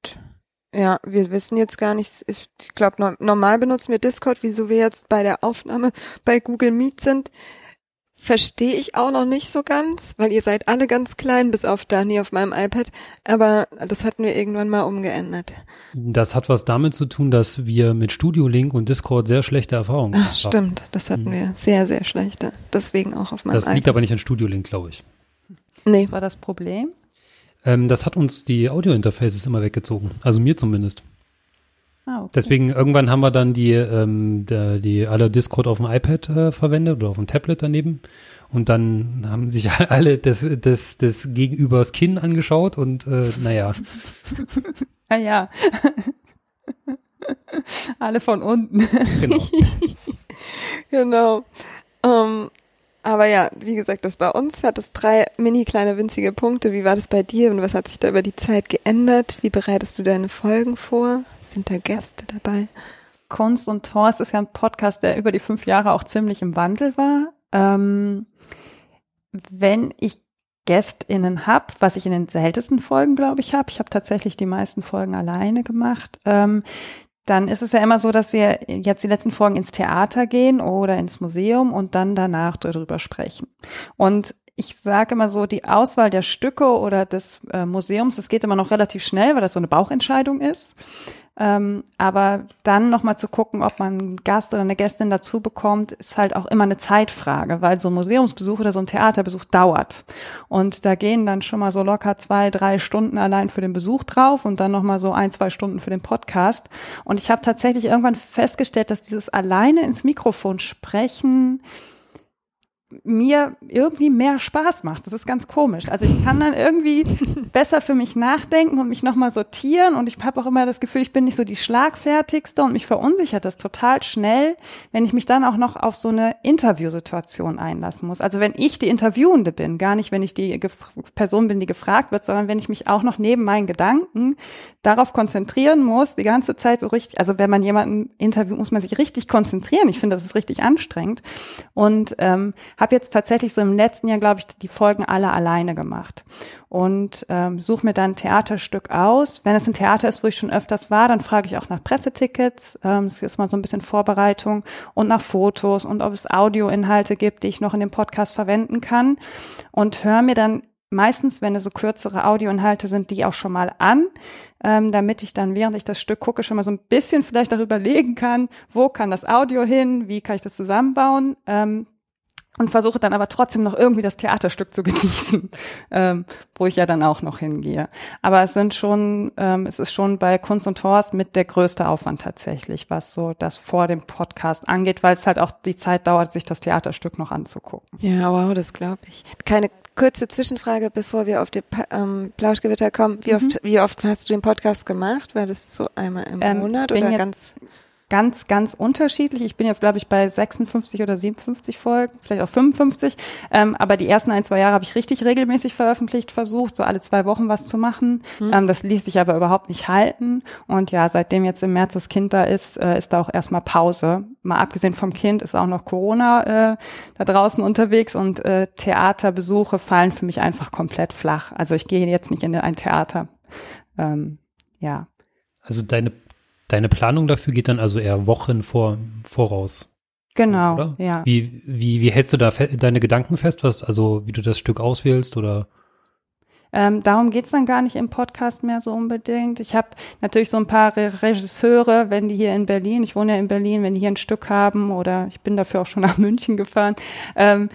[SPEAKER 1] ja, wir wissen jetzt gar nicht, ich glaube, normal benutzen wir Discord, wieso wir jetzt bei der Aufnahme bei Google Meet sind verstehe ich auch noch nicht so ganz, weil ihr seid alle ganz klein, bis auf Dani auf meinem iPad. Aber das hatten wir irgendwann mal umgeändert.
[SPEAKER 4] Das hat was damit zu tun, dass wir mit Studio Link und Discord sehr schlechte Erfahrungen
[SPEAKER 1] Ach, haben. Stimmt, das hatten mhm. wir sehr, sehr schlechte. Deswegen auch auf meinem
[SPEAKER 4] das iPad. Das liegt aber nicht an Studio Link, glaube ich.
[SPEAKER 2] Nee. Was war das Problem?
[SPEAKER 4] Ähm, das hat uns die Audio-Interfaces immer weggezogen. Also mir zumindest. Ah, okay. Deswegen irgendwann haben wir dann die, ähm, die, die alle Discord auf dem iPad äh, verwendet oder auf dem Tablet daneben. Und dann haben sich alle das, das, das Gegenübers Kinn angeschaut und äh, naja.
[SPEAKER 2] ah ja. alle von unten.
[SPEAKER 1] Genau. genau. Ähm, aber ja, wie gesagt, das bei uns hat es drei mini kleine winzige Punkte. Wie war das bei dir und was hat sich da über die Zeit geändert? Wie bereitest du deine Folgen vor? Sind da Gäste dabei?
[SPEAKER 2] Kunst und Thorst ist ja ein Podcast, der über die fünf Jahre auch ziemlich im Wandel war. Ähm, wenn ich GästInnen habe, was ich in den seltensten Folgen, glaube ich, habe, ich habe tatsächlich die meisten Folgen alleine gemacht, ähm, dann ist es ja immer so, dass wir jetzt die letzten Folgen ins Theater gehen oder ins Museum und dann danach darüber sprechen. Und ich sage immer so, die Auswahl der Stücke oder des äh, Museums, das geht immer noch relativ schnell, weil das so eine Bauchentscheidung ist. Ähm, aber dann nochmal zu gucken, ob man einen Gast oder eine Gästin dazu bekommt, ist halt auch immer eine Zeitfrage, weil so ein Museumsbesuch oder so ein Theaterbesuch dauert. Und da gehen dann schon mal so locker zwei, drei Stunden allein für den Besuch drauf und dann nochmal so ein, zwei Stunden für den Podcast. Und ich habe tatsächlich irgendwann festgestellt, dass dieses alleine ins Mikrofon sprechen mir irgendwie mehr Spaß macht. Das ist ganz komisch. Also ich kann dann irgendwie besser für mich nachdenken und mich nochmal sortieren und ich habe auch immer das Gefühl, ich bin nicht so die schlagfertigste und mich verunsichert das total schnell, wenn ich mich dann auch noch auf so eine Interviewsituation einlassen muss. Also wenn ich die Interviewende bin, gar nicht, wenn ich die Person bin, die gefragt wird, sondern wenn ich mich auch noch neben meinen Gedanken darauf konzentrieren muss, die ganze Zeit so richtig, also wenn man jemanden interviewt, muss man sich richtig konzentrieren. Ich finde, das ist richtig anstrengend und ähm, habe jetzt tatsächlich so im letzten Jahr, glaube ich, die Folgen alle alleine gemacht und ähm, suche mir dann ein Theaterstück aus. Wenn es ein Theater ist, wo ich schon öfters war, dann frage ich auch nach Pressetickets. Ähm, das ist mal so ein bisschen Vorbereitung und nach Fotos und ob es Audioinhalte gibt, die ich noch in dem Podcast verwenden kann und höre mir dann meistens, wenn es so kürzere Audioinhalte sind, die auch schon mal an, ähm, damit ich dann, während ich das Stück gucke, schon mal so ein bisschen vielleicht darüber legen kann, wo kann das Audio hin, wie kann ich das zusammenbauen. Ähm, und versuche dann aber trotzdem noch irgendwie das Theaterstück zu genießen, ähm, wo ich ja dann auch noch hingehe. Aber es sind schon, ähm, es ist schon bei Kunst und Horst mit der größte Aufwand tatsächlich, was so das vor dem Podcast angeht, weil es halt auch die Zeit dauert, sich das Theaterstück noch anzugucken.
[SPEAKER 1] Ja, wow, das glaube ich. Keine kurze Zwischenfrage, bevor wir auf die ähm, Plauschgewitter kommen. Wie mhm. oft, wie oft hast du den Podcast gemacht? War das so einmal im ähm, Monat oder ganz?
[SPEAKER 2] Ganz, ganz unterschiedlich. Ich bin jetzt, glaube ich, bei 56 oder 57 Folgen, vielleicht auch 55. Ähm, aber die ersten ein, zwei Jahre habe ich richtig regelmäßig veröffentlicht, versucht, so alle zwei Wochen was zu machen. Mhm. Ähm, das ließ sich aber überhaupt nicht halten. Und ja, seitdem jetzt im März das Kind da ist, äh, ist da auch erstmal Pause. Mal abgesehen vom Kind ist auch noch Corona äh, da draußen unterwegs und äh, Theaterbesuche fallen für mich einfach komplett flach. Also ich gehe jetzt nicht in ein Theater. Ähm, ja.
[SPEAKER 4] Also deine Deine Planung dafür geht dann also eher Wochen vor, voraus.
[SPEAKER 2] Genau, oder? ja.
[SPEAKER 4] Wie, wie, wie hältst du da deine Gedanken fest, was, also wie du das Stück auswählst oder?
[SPEAKER 2] Ähm, darum geht's dann gar nicht im Podcast mehr so unbedingt. Ich habe natürlich so ein paar Re Regisseure, wenn die hier in Berlin, ich wohne ja in Berlin, wenn die hier ein Stück haben oder ich bin dafür auch schon nach München gefahren, ähm,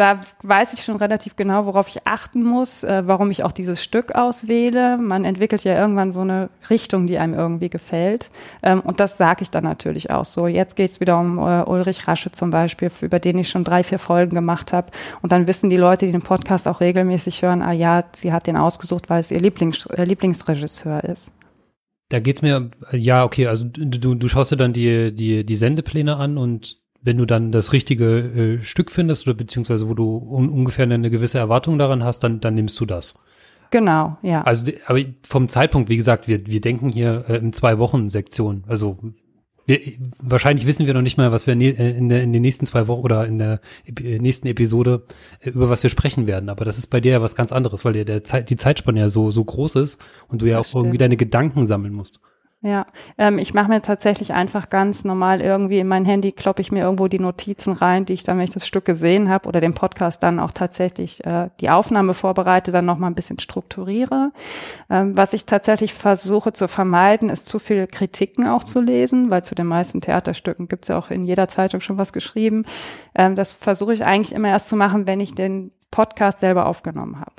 [SPEAKER 2] da weiß ich schon relativ genau, worauf ich achten muss, äh, warum ich auch dieses Stück auswähle. Man entwickelt ja irgendwann so eine Richtung, die einem irgendwie gefällt. Ähm, und das sage ich dann natürlich auch so. Jetzt geht's wieder um äh, Ulrich Rasche zum Beispiel, über den ich schon drei, vier Folgen gemacht habe. Und dann wissen die Leute, die den Podcast auch regelmäßig hören, ah ja, sie hat den ausgesucht, weil es ihr Lieblings äh, Lieblingsregisseur ist.
[SPEAKER 4] Da geht's mir, ja, okay, also du, du schaust dir dann die, die, die Sendepläne an und wenn du dann das richtige äh, Stück findest oder beziehungsweise wo du un ungefähr eine gewisse Erwartung daran hast, dann, dann nimmst du das.
[SPEAKER 2] Genau, ja.
[SPEAKER 4] Also, aber vom Zeitpunkt, wie gesagt, wir, wir denken hier äh, in zwei Wochen Sektion. Also wir, wahrscheinlich wissen wir noch nicht mal, was wir äh, in, der, in den nächsten zwei Wochen oder in der äh, nächsten Episode äh, über was wir sprechen werden. Aber das ist bei dir ja was ganz anderes, weil dir der Zeit, die Zeitspanne ja so so groß ist und du ja das auch stimmt. irgendwie deine Gedanken sammeln musst.
[SPEAKER 2] Ja, ähm, ich mache mir tatsächlich einfach ganz normal irgendwie in mein Handy kloppe ich mir irgendwo die Notizen rein, die ich dann, wenn ich das Stück gesehen habe oder den Podcast dann auch tatsächlich äh, die Aufnahme vorbereite, dann noch mal ein bisschen strukturiere. Ähm, was ich tatsächlich versuche zu vermeiden, ist zu viel Kritiken auch zu lesen, weil zu den meisten Theaterstücken gibt's ja auch in jeder Zeitung schon was geschrieben. Ähm, das versuche ich eigentlich immer erst zu machen, wenn ich den Podcast selber aufgenommen habe.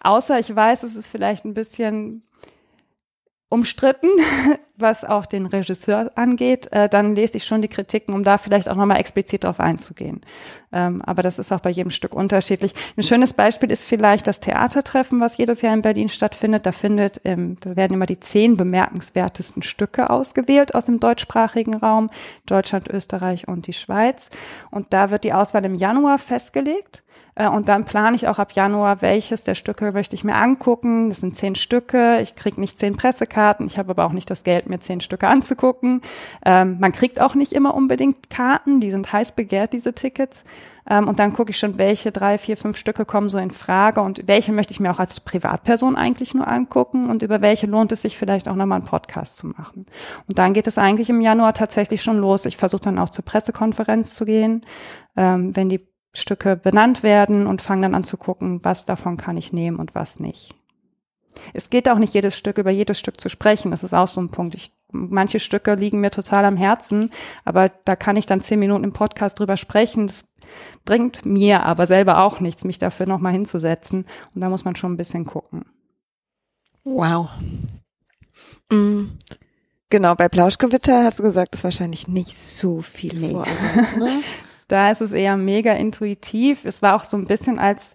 [SPEAKER 2] Außer ich weiß, es ist vielleicht ein bisschen umstritten, was auch den Regisseur angeht, äh, dann lese ich schon die Kritiken, um da vielleicht auch nochmal explizit drauf einzugehen. Ähm, aber das ist auch bei jedem Stück unterschiedlich. Ein schönes Beispiel ist vielleicht das Theatertreffen, was jedes Jahr in Berlin stattfindet. Da findet, ähm, da werden immer die zehn bemerkenswertesten Stücke ausgewählt aus dem deutschsprachigen Raum, Deutschland, Österreich und die Schweiz. Und da wird die Auswahl im Januar festgelegt. Äh, und dann plane ich auch ab Januar, welches der Stücke möchte ich mir angucken. Das sind zehn Stücke. Ich kriege nicht zehn Pressekarten. Ich habe aber auch nicht das Geld, mir zehn Stücke anzugucken. Ähm, man kriegt auch nicht immer unbedingt Karten. Die sind heiß begehrt, diese Tickets. Ähm, und dann gucke ich schon, welche drei, vier, fünf Stücke kommen so in Frage und welche möchte ich mir auch als Privatperson eigentlich nur angucken und über welche lohnt es sich vielleicht auch nochmal einen Podcast zu machen. Und dann geht es eigentlich im Januar tatsächlich schon los. Ich versuche dann auch zur Pressekonferenz zu gehen, ähm, wenn die Stücke benannt werden und fange dann an zu gucken, was davon kann ich nehmen und was nicht. Es geht auch nicht jedes Stück über jedes Stück zu sprechen. Das ist auch so ein Punkt. Ich, manche Stücke liegen mir total am Herzen, aber da kann ich dann zehn Minuten im Podcast drüber sprechen. Das bringt mir aber selber auch nichts, mich dafür nochmal hinzusetzen. Und da muss man schon ein bisschen gucken.
[SPEAKER 1] Wow. Mhm. Genau, bei Plauschgewitter hast du gesagt, ist wahrscheinlich nicht so viel nee. Vorarbeit, ne?
[SPEAKER 2] Da ist es eher mega intuitiv. Es war auch so ein bisschen als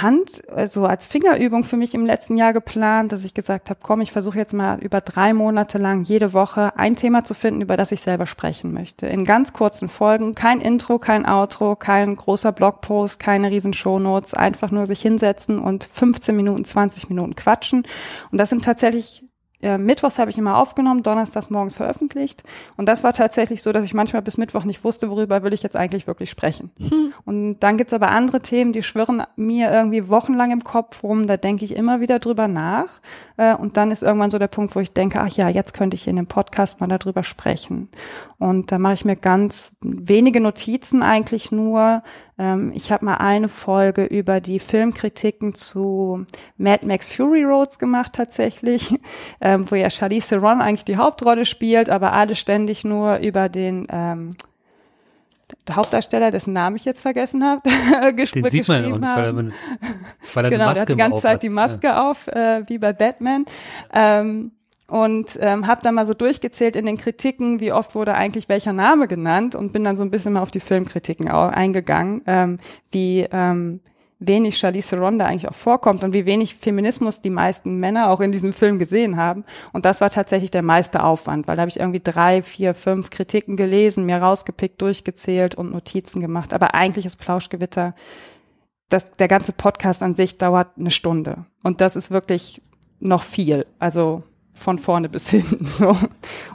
[SPEAKER 2] Hand, also als Fingerübung für mich im letzten Jahr geplant, dass ich gesagt habe, komm, ich versuche jetzt mal über drei Monate lang jede Woche ein Thema zu finden, über das ich selber sprechen möchte. In ganz kurzen Folgen, kein Intro, kein Outro, kein großer Blogpost, keine riesen Shownotes, einfach nur sich hinsetzen und 15 Minuten, 20 Minuten quatschen. Und das sind tatsächlich äh, Mittwochs habe ich immer aufgenommen, donnerstags morgens veröffentlicht. Und das war tatsächlich so, dass ich manchmal bis Mittwoch nicht wusste, worüber will ich jetzt eigentlich wirklich sprechen. Hm. Und dann gibt's aber andere Themen, die schwirren mir irgendwie wochenlang im Kopf rum. Da denke ich immer wieder drüber nach. Äh, und dann ist irgendwann so der Punkt, wo ich denke, ach ja, jetzt könnte ich in dem Podcast mal darüber sprechen. Und da mache ich mir ganz wenige Notizen eigentlich nur. Ähm, ich habe mal eine Folge über die Filmkritiken zu Mad Max Fury Roads gemacht tatsächlich, ähm, wo ja Charlize Theron eigentlich die Hauptrolle spielt, aber alle ständig nur über den ähm, der Hauptdarsteller, dessen Namen ich jetzt vergessen habe,
[SPEAKER 4] Den sieht man auch nicht, weil er, weil er
[SPEAKER 2] genau,
[SPEAKER 4] Maske
[SPEAKER 2] der hat die ganze Zeit die Maske ja. auf, äh, wie bei Batman. Ähm, und ähm, habe dann mal so durchgezählt in den Kritiken, wie oft wurde eigentlich welcher Name genannt und bin dann so ein bisschen mal auf die Filmkritiken auch eingegangen, ähm, wie ähm, wenig Charlize Theron da eigentlich auch vorkommt und wie wenig Feminismus die meisten Männer auch in diesem Film gesehen haben. Und das war tatsächlich der meiste Aufwand, weil da habe ich irgendwie drei, vier, fünf Kritiken gelesen, mir rausgepickt, durchgezählt und Notizen gemacht. Aber eigentlich ist Plauschgewitter, das, der ganze Podcast an sich dauert eine Stunde. Und das ist wirklich noch viel. Also von vorne bis hinten so.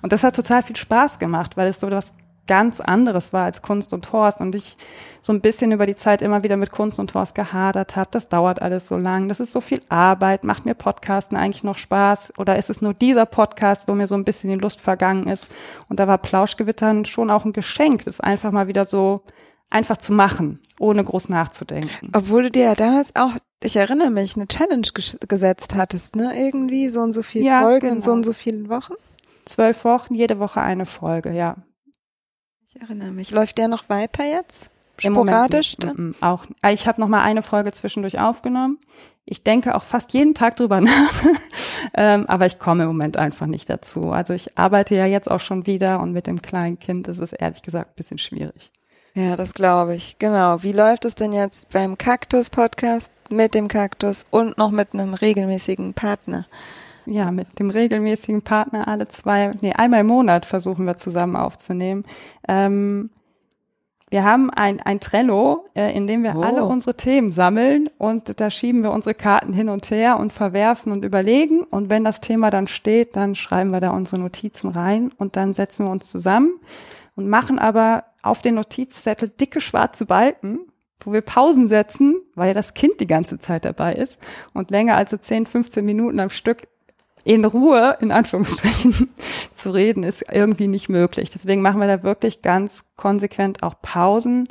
[SPEAKER 2] Und das hat total viel Spaß gemacht, weil es so was ganz anderes war als Kunst und Horst und ich so ein bisschen über die Zeit immer wieder mit Kunst und Horst gehadert habe. Das dauert alles so lang, das ist so viel Arbeit, macht mir Podcasten eigentlich noch Spaß oder ist es nur dieser Podcast, wo mir so ein bisschen die Lust vergangen ist? Und da war Plauschgewittern schon auch ein Geschenk, das einfach mal wieder so einfach zu machen, ohne groß nachzudenken.
[SPEAKER 1] Obwohl du dir ja damals auch, ich erinnere mich, eine Challenge gesetzt hattest, ne? Irgendwie so und so viele ja, Folgen genau. in so und so vielen Wochen?
[SPEAKER 2] Zwölf Wochen, jede Woche eine Folge, ja.
[SPEAKER 1] Ich erinnere mich. Läuft der noch weiter jetzt? Sporadisch?
[SPEAKER 2] Im Moment, mm, auch. Ah, ich habe noch mal eine Folge zwischendurch aufgenommen. Ich denke auch fast jeden Tag drüber nach, ähm, aber ich komme im Moment einfach nicht dazu. Also ich arbeite ja jetzt auch schon wieder und mit dem kleinen Kind ist es ehrlich gesagt ein bisschen schwierig.
[SPEAKER 1] Ja, das glaube ich. Genau. Wie läuft es denn jetzt beim Kaktus-Podcast mit dem Kaktus und noch mit einem regelmäßigen Partner?
[SPEAKER 2] Ja, mit dem regelmäßigen Partner alle zwei, nee, einmal im Monat versuchen wir zusammen aufzunehmen. Ähm, wir haben ein, ein Trello, äh, in dem wir oh. alle unsere Themen sammeln und da schieben wir unsere Karten hin und her und verwerfen und überlegen. Und wenn das Thema dann steht, dann schreiben wir da unsere Notizen rein und dann setzen wir uns zusammen und machen aber auf den Notizzettel dicke schwarze Balken, wo wir Pausen setzen, weil ja das Kind die ganze Zeit dabei ist und länger als so 10, 15 Minuten am Stück in Ruhe, in Anführungsstrichen, zu reden, ist irgendwie nicht möglich. Deswegen machen wir da wirklich ganz konsequent auch Pausen,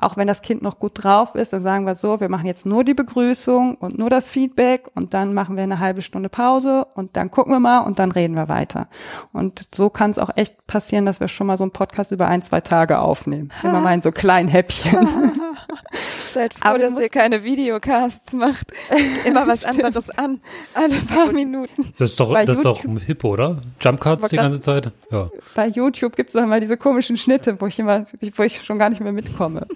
[SPEAKER 2] auch wenn das Kind noch gut drauf ist, dann sagen wir so, wir machen jetzt nur die Begrüßung und nur das Feedback und dann machen wir eine halbe Stunde Pause und dann gucken wir mal und dann reden wir weiter. Und so kann es auch echt passieren, dass wir schon mal so einen Podcast über ein, zwei Tage aufnehmen. Immer mal in so kleinen Häppchen.
[SPEAKER 1] Seid froh, dass ihr keine Videocasts macht. Immer was anderes an. Alle paar Minuten.
[SPEAKER 4] Das ist doch, das ist doch hip, oder? Jumpcuts die ganze Zeit? Ja.
[SPEAKER 2] Bei YouTube gibt es doch immer diese komischen Schnitte, wo ich immer, wo ich schon gar nicht mehr mitkomme.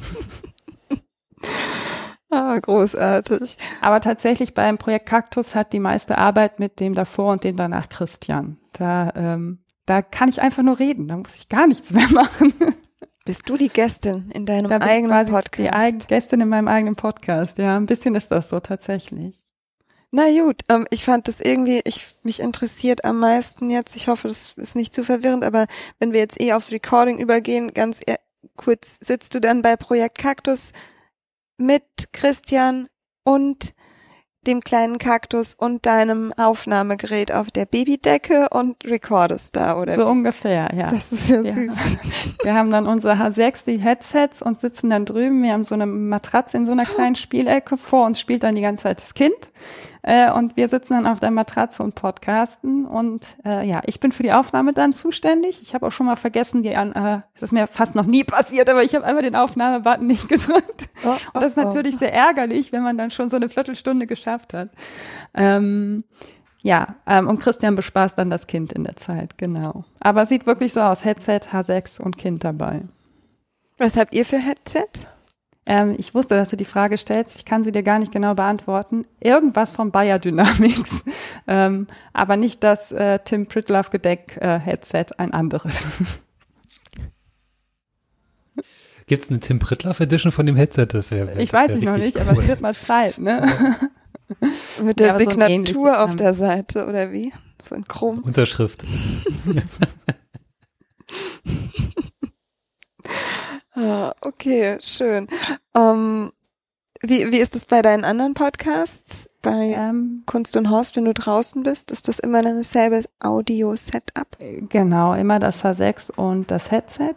[SPEAKER 1] Ah, großartig.
[SPEAKER 2] Aber tatsächlich beim Projekt Kaktus hat die meiste Arbeit mit dem davor und dem danach Christian. Da, ähm, da kann ich einfach nur reden, da muss ich gar nichts mehr machen.
[SPEAKER 1] Bist du die Gästin in deinem da eigenen Podcast?
[SPEAKER 2] Die Gästin in meinem eigenen Podcast, ja. Ein bisschen ist das so tatsächlich.
[SPEAKER 1] Na gut, ähm, ich fand das irgendwie, ich mich interessiert am meisten jetzt. Ich hoffe, das ist nicht zu verwirrend, aber wenn wir jetzt eh aufs Recording übergehen, ganz e kurz sitzt du dann bei Projekt Kaktus mit Christian und dem kleinen Kaktus und deinem Aufnahmegerät auf der Babydecke und recordest da, oder?
[SPEAKER 2] So wie? ungefähr, ja.
[SPEAKER 1] Das ist ja, ja, süß.
[SPEAKER 2] Wir haben dann unsere H6, die Headsets und sitzen dann drüben. Wir haben so eine Matratze in so einer kleinen Spielecke. Vor uns spielt dann die ganze Zeit das Kind. Äh, und wir sitzen dann auf der Matratze und podcasten. Und äh, ja, ich bin für die Aufnahme dann zuständig. Ich habe auch schon mal vergessen, die an, äh, das ist mir fast noch nie passiert, aber ich habe einfach den Aufnahmebutton nicht gedrückt. Oh, oh, und das ist natürlich oh. sehr ärgerlich, wenn man dann schon so eine Viertelstunde geschafft hat. Ähm, ja, ähm, und Christian bespaßt dann das Kind in der Zeit, genau. Aber sieht wirklich so aus, Headset, H6 und Kind dabei.
[SPEAKER 1] Was habt ihr für Headsets?
[SPEAKER 2] Ähm, ich wusste, dass du die Frage stellst. Ich kann sie dir gar nicht genau beantworten. Irgendwas vom Bayer Dynamics, ähm, aber nicht das äh, Tim Pritlove Gedeck äh, Headset, ein anderes.
[SPEAKER 4] Gibt es eine Tim Pritlove Edition von dem Headset? Das wäre
[SPEAKER 2] Ich weiß es noch nicht, cool. aber es wird mal Zeit, ne?
[SPEAKER 1] Mit der ja, Signatur so auf der Seite, oder wie? So in Chrom.
[SPEAKER 4] Unterschrift.
[SPEAKER 1] ah, okay, schön. Um, ähm, wie, wie ist es bei deinen anderen Podcasts? Bei ähm, Kunst und Horst, wenn du draußen bist, ist das immer dasselbe Audio-Setup?
[SPEAKER 2] Genau, immer das H6 und das Headset.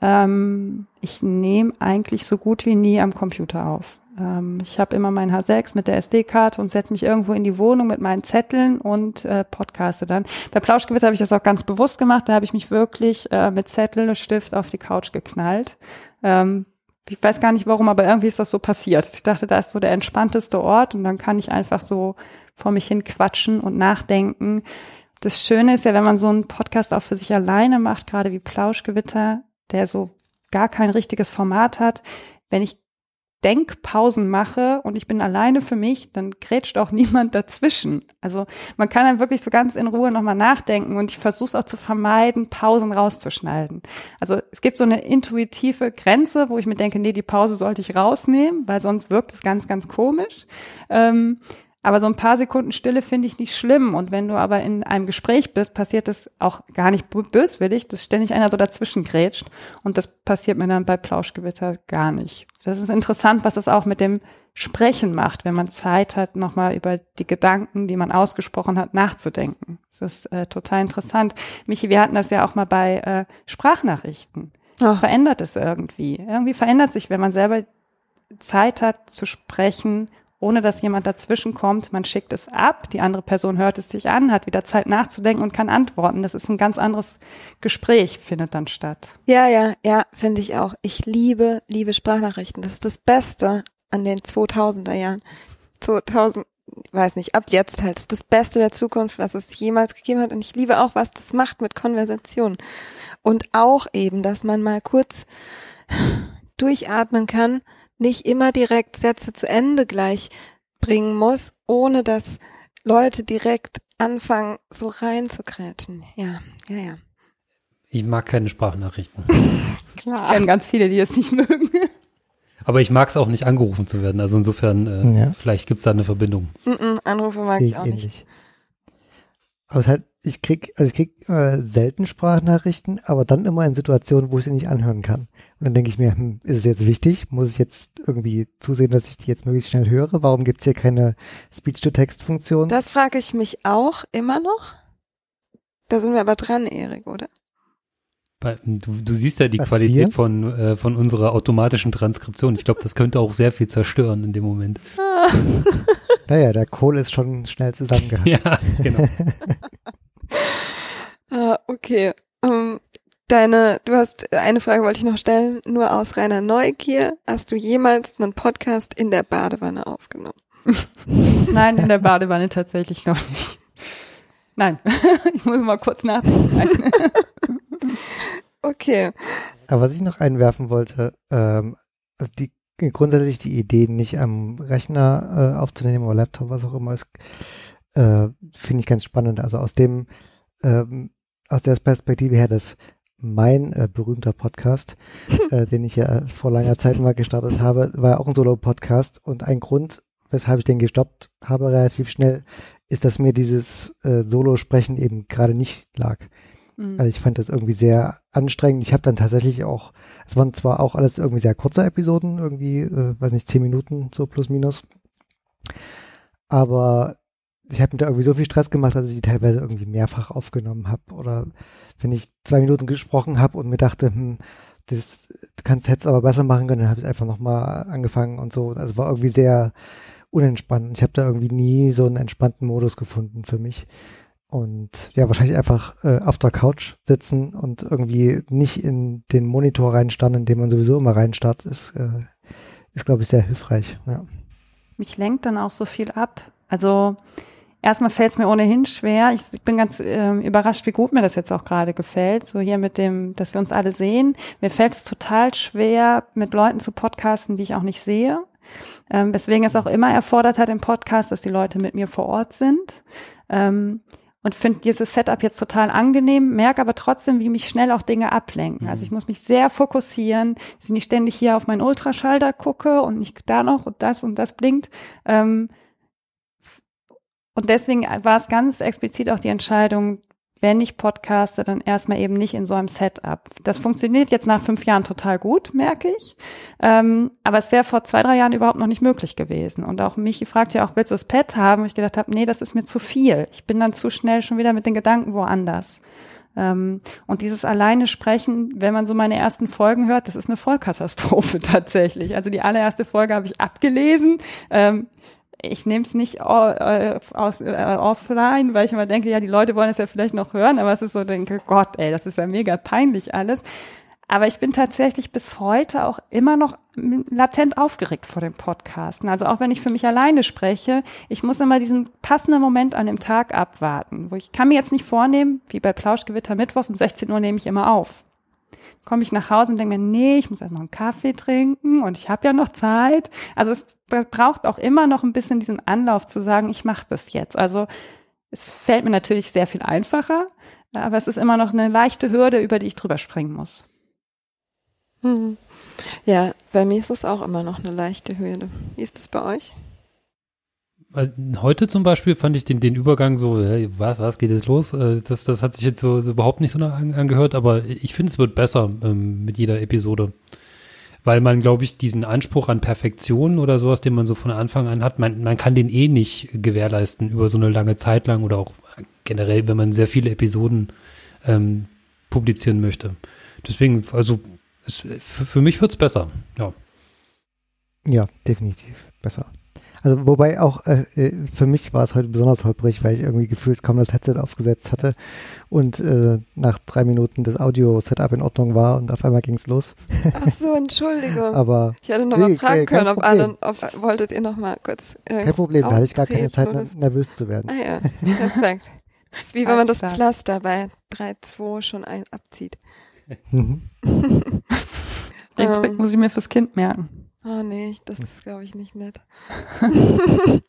[SPEAKER 2] Ähm, ich nehme eigentlich so gut wie nie am Computer auf. Ähm, ich habe immer mein H6 mit der SD-Karte und setze mich irgendwo in die Wohnung mit meinen Zetteln und äh, podcaste dann. Bei Plauschgewitter habe ich das auch ganz bewusst gemacht. Da habe ich mich wirklich äh, mit Zettel und Stift auf die Couch geknallt. Ähm, ich weiß gar nicht warum, aber irgendwie ist das so passiert. Ich dachte, da ist so der entspannteste Ort und dann kann ich einfach so vor mich hin quatschen und nachdenken. Das Schöne ist ja, wenn man so einen Podcast auch für sich alleine macht, gerade wie Plauschgewitter, der so gar kein richtiges Format hat, wenn ich Denkpausen mache und ich bin alleine für mich, dann grätscht auch niemand dazwischen. Also man kann dann wirklich so ganz in Ruhe nochmal nachdenken und ich versuche es auch zu vermeiden, Pausen rauszuschneiden. Also es gibt so eine intuitive Grenze, wo ich mir denke, nee, die Pause sollte ich rausnehmen, weil sonst wirkt es ganz, ganz komisch. Ähm, aber so ein paar Sekunden Stille finde ich nicht schlimm. Und wenn du aber in einem Gespräch bist, passiert das auch gar nicht böswillig, dass ständig einer so dazwischen grätscht. Und das passiert mir dann bei Plauschgewitter gar nicht. Das ist interessant, was es auch mit dem Sprechen macht, wenn man Zeit hat, nochmal über die Gedanken, die man ausgesprochen hat, nachzudenken. Das ist äh, total interessant. Michi, wir hatten das ja auch mal bei äh, Sprachnachrichten. Das oh. verändert es irgendwie. Irgendwie verändert sich, wenn man selber Zeit hat zu sprechen ohne dass jemand dazwischen kommt. Man schickt es ab, die andere Person hört es sich an, hat wieder Zeit nachzudenken und kann antworten. Das ist ein ganz anderes Gespräch, findet dann statt.
[SPEAKER 1] Ja, ja, ja, finde ich auch. Ich liebe, liebe Sprachnachrichten. Das ist das Beste an den 2000er Jahren. 2000, weiß nicht, ab jetzt halt. Das ist das Beste der Zukunft, was es jemals gegeben hat. Und ich liebe auch, was das macht mit Konversationen. Und auch eben, dass man mal kurz durchatmen kann nicht immer direkt Sätze zu Ende gleich bringen muss, ohne dass Leute direkt anfangen, so reinzukrätschen. Ja, ja, ja.
[SPEAKER 4] Ich mag keine Sprachnachrichten.
[SPEAKER 2] Klar. Ich kenne ganz viele, die es nicht mögen.
[SPEAKER 4] Aber ich mag es auch nicht, angerufen zu werden. Also insofern, äh, ja. vielleicht gibt es da eine Verbindung.
[SPEAKER 1] Mm -mm, Anrufe mag ich, ich auch ähnlich. nicht.
[SPEAKER 3] Aber es halt, ich krieg, also ich krieg äh, selten Sprachnachrichten, aber dann immer in Situationen, wo ich sie nicht anhören kann. Und dann denke ich mir, hm, ist es jetzt wichtig? Muss ich jetzt irgendwie zusehen, dass ich die jetzt möglichst schnell höre? Warum gibt es hier keine Speech-to-Text-Funktion?
[SPEAKER 1] Das frage ich mich auch immer noch. Da sind wir aber dran, Erik, oder?
[SPEAKER 4] Du, du siehst ja die Was, Qualität von, äh, von unserer automatischen Transkription. Ich glaube, das könnte auch sehr viel zerstören in dem Moment.
[SPEAKER 3] naja, der Kohl ist schon schnell zusammengehangen.
[SPEAKER 4] Ja, genau.
[SPEAKER 1] ah, okay. Um, ähm, deine, du hast, eine Frage wollte ich noch stellen, nur aus reiner Neugier. Hast du jemals einen Podcast in der Badewanne aufgenommen?
[SPEAKER 2] Nein, in der Badewanne tatsächlich noch nicht. Nein, ich muss mal kurz nachdenken.
[SPEAKER 1] okay.
[SPEAKER 3] Aber was ich noch einwerfen wollte, ähm, also die grundsätzlich die Idee, nicht am Rechner äh, aufzunehmen oder Laptop, was auch immer, ist, äh, finde ich ganz spannend. Also aus dem, ähm, aus der Perspektive her, dass mein äh, berühmter Podcast, äh, den ich ja vor langer Zeit mal gestartet habe, war ja auch ein Solo-Podcast und ein Grund, weshalb ich den gestoppt habe relativ schnell, ist, dass mir dieses äh, Solo-Sprechen eben gerade nicht lag. Mhm. Also ich fand das irgendwie sehr anstrengend. Ich habe dann tatsächlich auch, es waren zwar auch alles irgendwie sehr kurze Episoden, irgendwie, äh, weiß nicht, zehn Minuten so plus minus, aber ich habe mir da irgendwie so viel Stress gemacht, dass ich die teilweise irgendwie mehrfach aufgenommen habe. Oder wenn ich zwei Minuten gesprochen habe und mir dachte, hm, das du kannst jetzt aber besser machen können, dann habe ich einfach nochmal angefangen und so. Also war irgendwie sehr unentspannt. Ich habe da irgendwie nie so einen entspannten Modus gefunden für mich. Und ja, wahrscheinlich einfach äh, auf der Couch sitzen und irgendwie nicht in den Monitor reinstarren, in dem man sowieso immer reinstarrt, ist, äh, ist glaube ich, sehr hilfreich. Ja.
[SPEAKER 2] Mich lenkt dann auch so viel ab. Also erstmal fällt es mir ohnehin schwer. Ich bin ganz äh, überrascht, wie gut mir das jetzt auch gerade gefällt. So hier mit dem, dass wir uns alle sehen. Mir fällt es total schwer, mit Leuten zu podcasten, die ich auch nicht sehe. Ähm, weswegen es auch immer erfordert hat im Podcast, dass die Leute mit mir vor Ort sind. Ähm, und finde dieses Setup jetzt total angenehm, merke aber trotzdem, wie mich schnell auch Dinge ablenken. Also ich muss mich sehr fokussieren, dass ich nicht ständig hier auf meinen Ultraschalter gucke und nicht da noch und das und das blinkt. Ähm, und deswegen war es ganz explizit auch die Entscheidung, wenn ich podcaste, dann erstmal eben nicht in so einem Setup. Das funktioniert jetzt nach fünf Jahren total gut, merke ich. Ähm, aber es wäre vor zwei, drei Jahren überhaupt noch nicht möglich gewesen. Und auch Michi fragt ja auch, willst du das Pad haben? Und ich gedacht habe, nee, das ist mir zu viel. Ich bin dann zu schnell schon wieder mit den Gedanken woanders. Ähm, und dieses alleine sprechen, wenn man so meine ersten Folgen hört, das ist eine Vollkatastrophe tatsächlich. Also die allererste Folge habe ich abgelesen. Ähm, ich nehme es nicht äh, aus, äh, offline, weil ich immer denke, ja, die Leute wollen es ja vielleicht noch hören, aber es ist so, denke, Gott, ey, das ist ja mega peinlich alles. Aber ich bin tatsächlich bis heute auch immer noch latent aufgeregt vor dem Podcasten. Also auch wenn ich für mich alleine spreche, ich muss immer diesen passenden Moment an dem Tag abwarten, wo ich kann mir jetzt nicht vornehmen, wie bei Plauschgewitter Mittwochs um 16 Uhr nehme ich immer auf komme ich nach Hause und denke mir, nee, ich muss erst noch einen Kaffee trinken und ich habe ja noch Zeit. Also es braucht auch immer noch ein bisschen diesen Anlauf zu sagen, ich mache das jetzt. Also es fällt mir natürlich sehr viel einfacher, aber es ist immer noch eine leichte Hürde, über die ich drüber springen muss.
[SPEAKER 1] Hm. Ja, bei mir ist es auch immer noch eine leichte Hürde. Wie ist das bei euch?
[SPEAKER 4] Heute zum Beispiel fand ich den, den Übergang so, was, was geht jetzt los? Äh, das, das hat sich jetzt so, so überhaupt nicht so angehört, aber ich finde, es wird besser ähm, mit jeder Episode. Weil man, glaube ich, diesen Anspruch an Perfektion oder sowas, den man so von Anfang an hat, man, man kann den eh nicht gewährleisten über so eine lange Zeit lang oder auch generell, wenn man sehr viele Episoden ähm, publizieren möchte. Deswegen, also es, für, für mich wird's besser, ja.
[SPEAKER 3] Ja, definitiv besser. Also wobei auch äh, äh, für mich war es heute besonders holprig, weil ich irgendwie gefühlt kaum das Headset aufgesetzt hatte und äh, nach drei Minuten das Audio-Setup in Ordnung war und auf einmal ging es los.
[SPEAKER 1] Ach so, Entschuldigung.
[SPEAKER 3] Aber
[SPEAKER 1] ich hätte noch nee, mal fragen äh, können, ob alle, ob, wolltet ihr noch mal kurz äh,
[SPEAKER 3] Kein Problem, da hatte ich gar keine Zeit, nervös zu werden.
[SPEAKER 1] Ah ja, perfekt. Das ist wie wenn man das Pflaster bei 3-2 schon ein, abzieht.
[SPEAKER 2] Mhm. Den Trick ähm. muss ich mir fürs Kind merken.
[SPEAKER 1] Oh nee, das ist, glaube ich, nicht nett.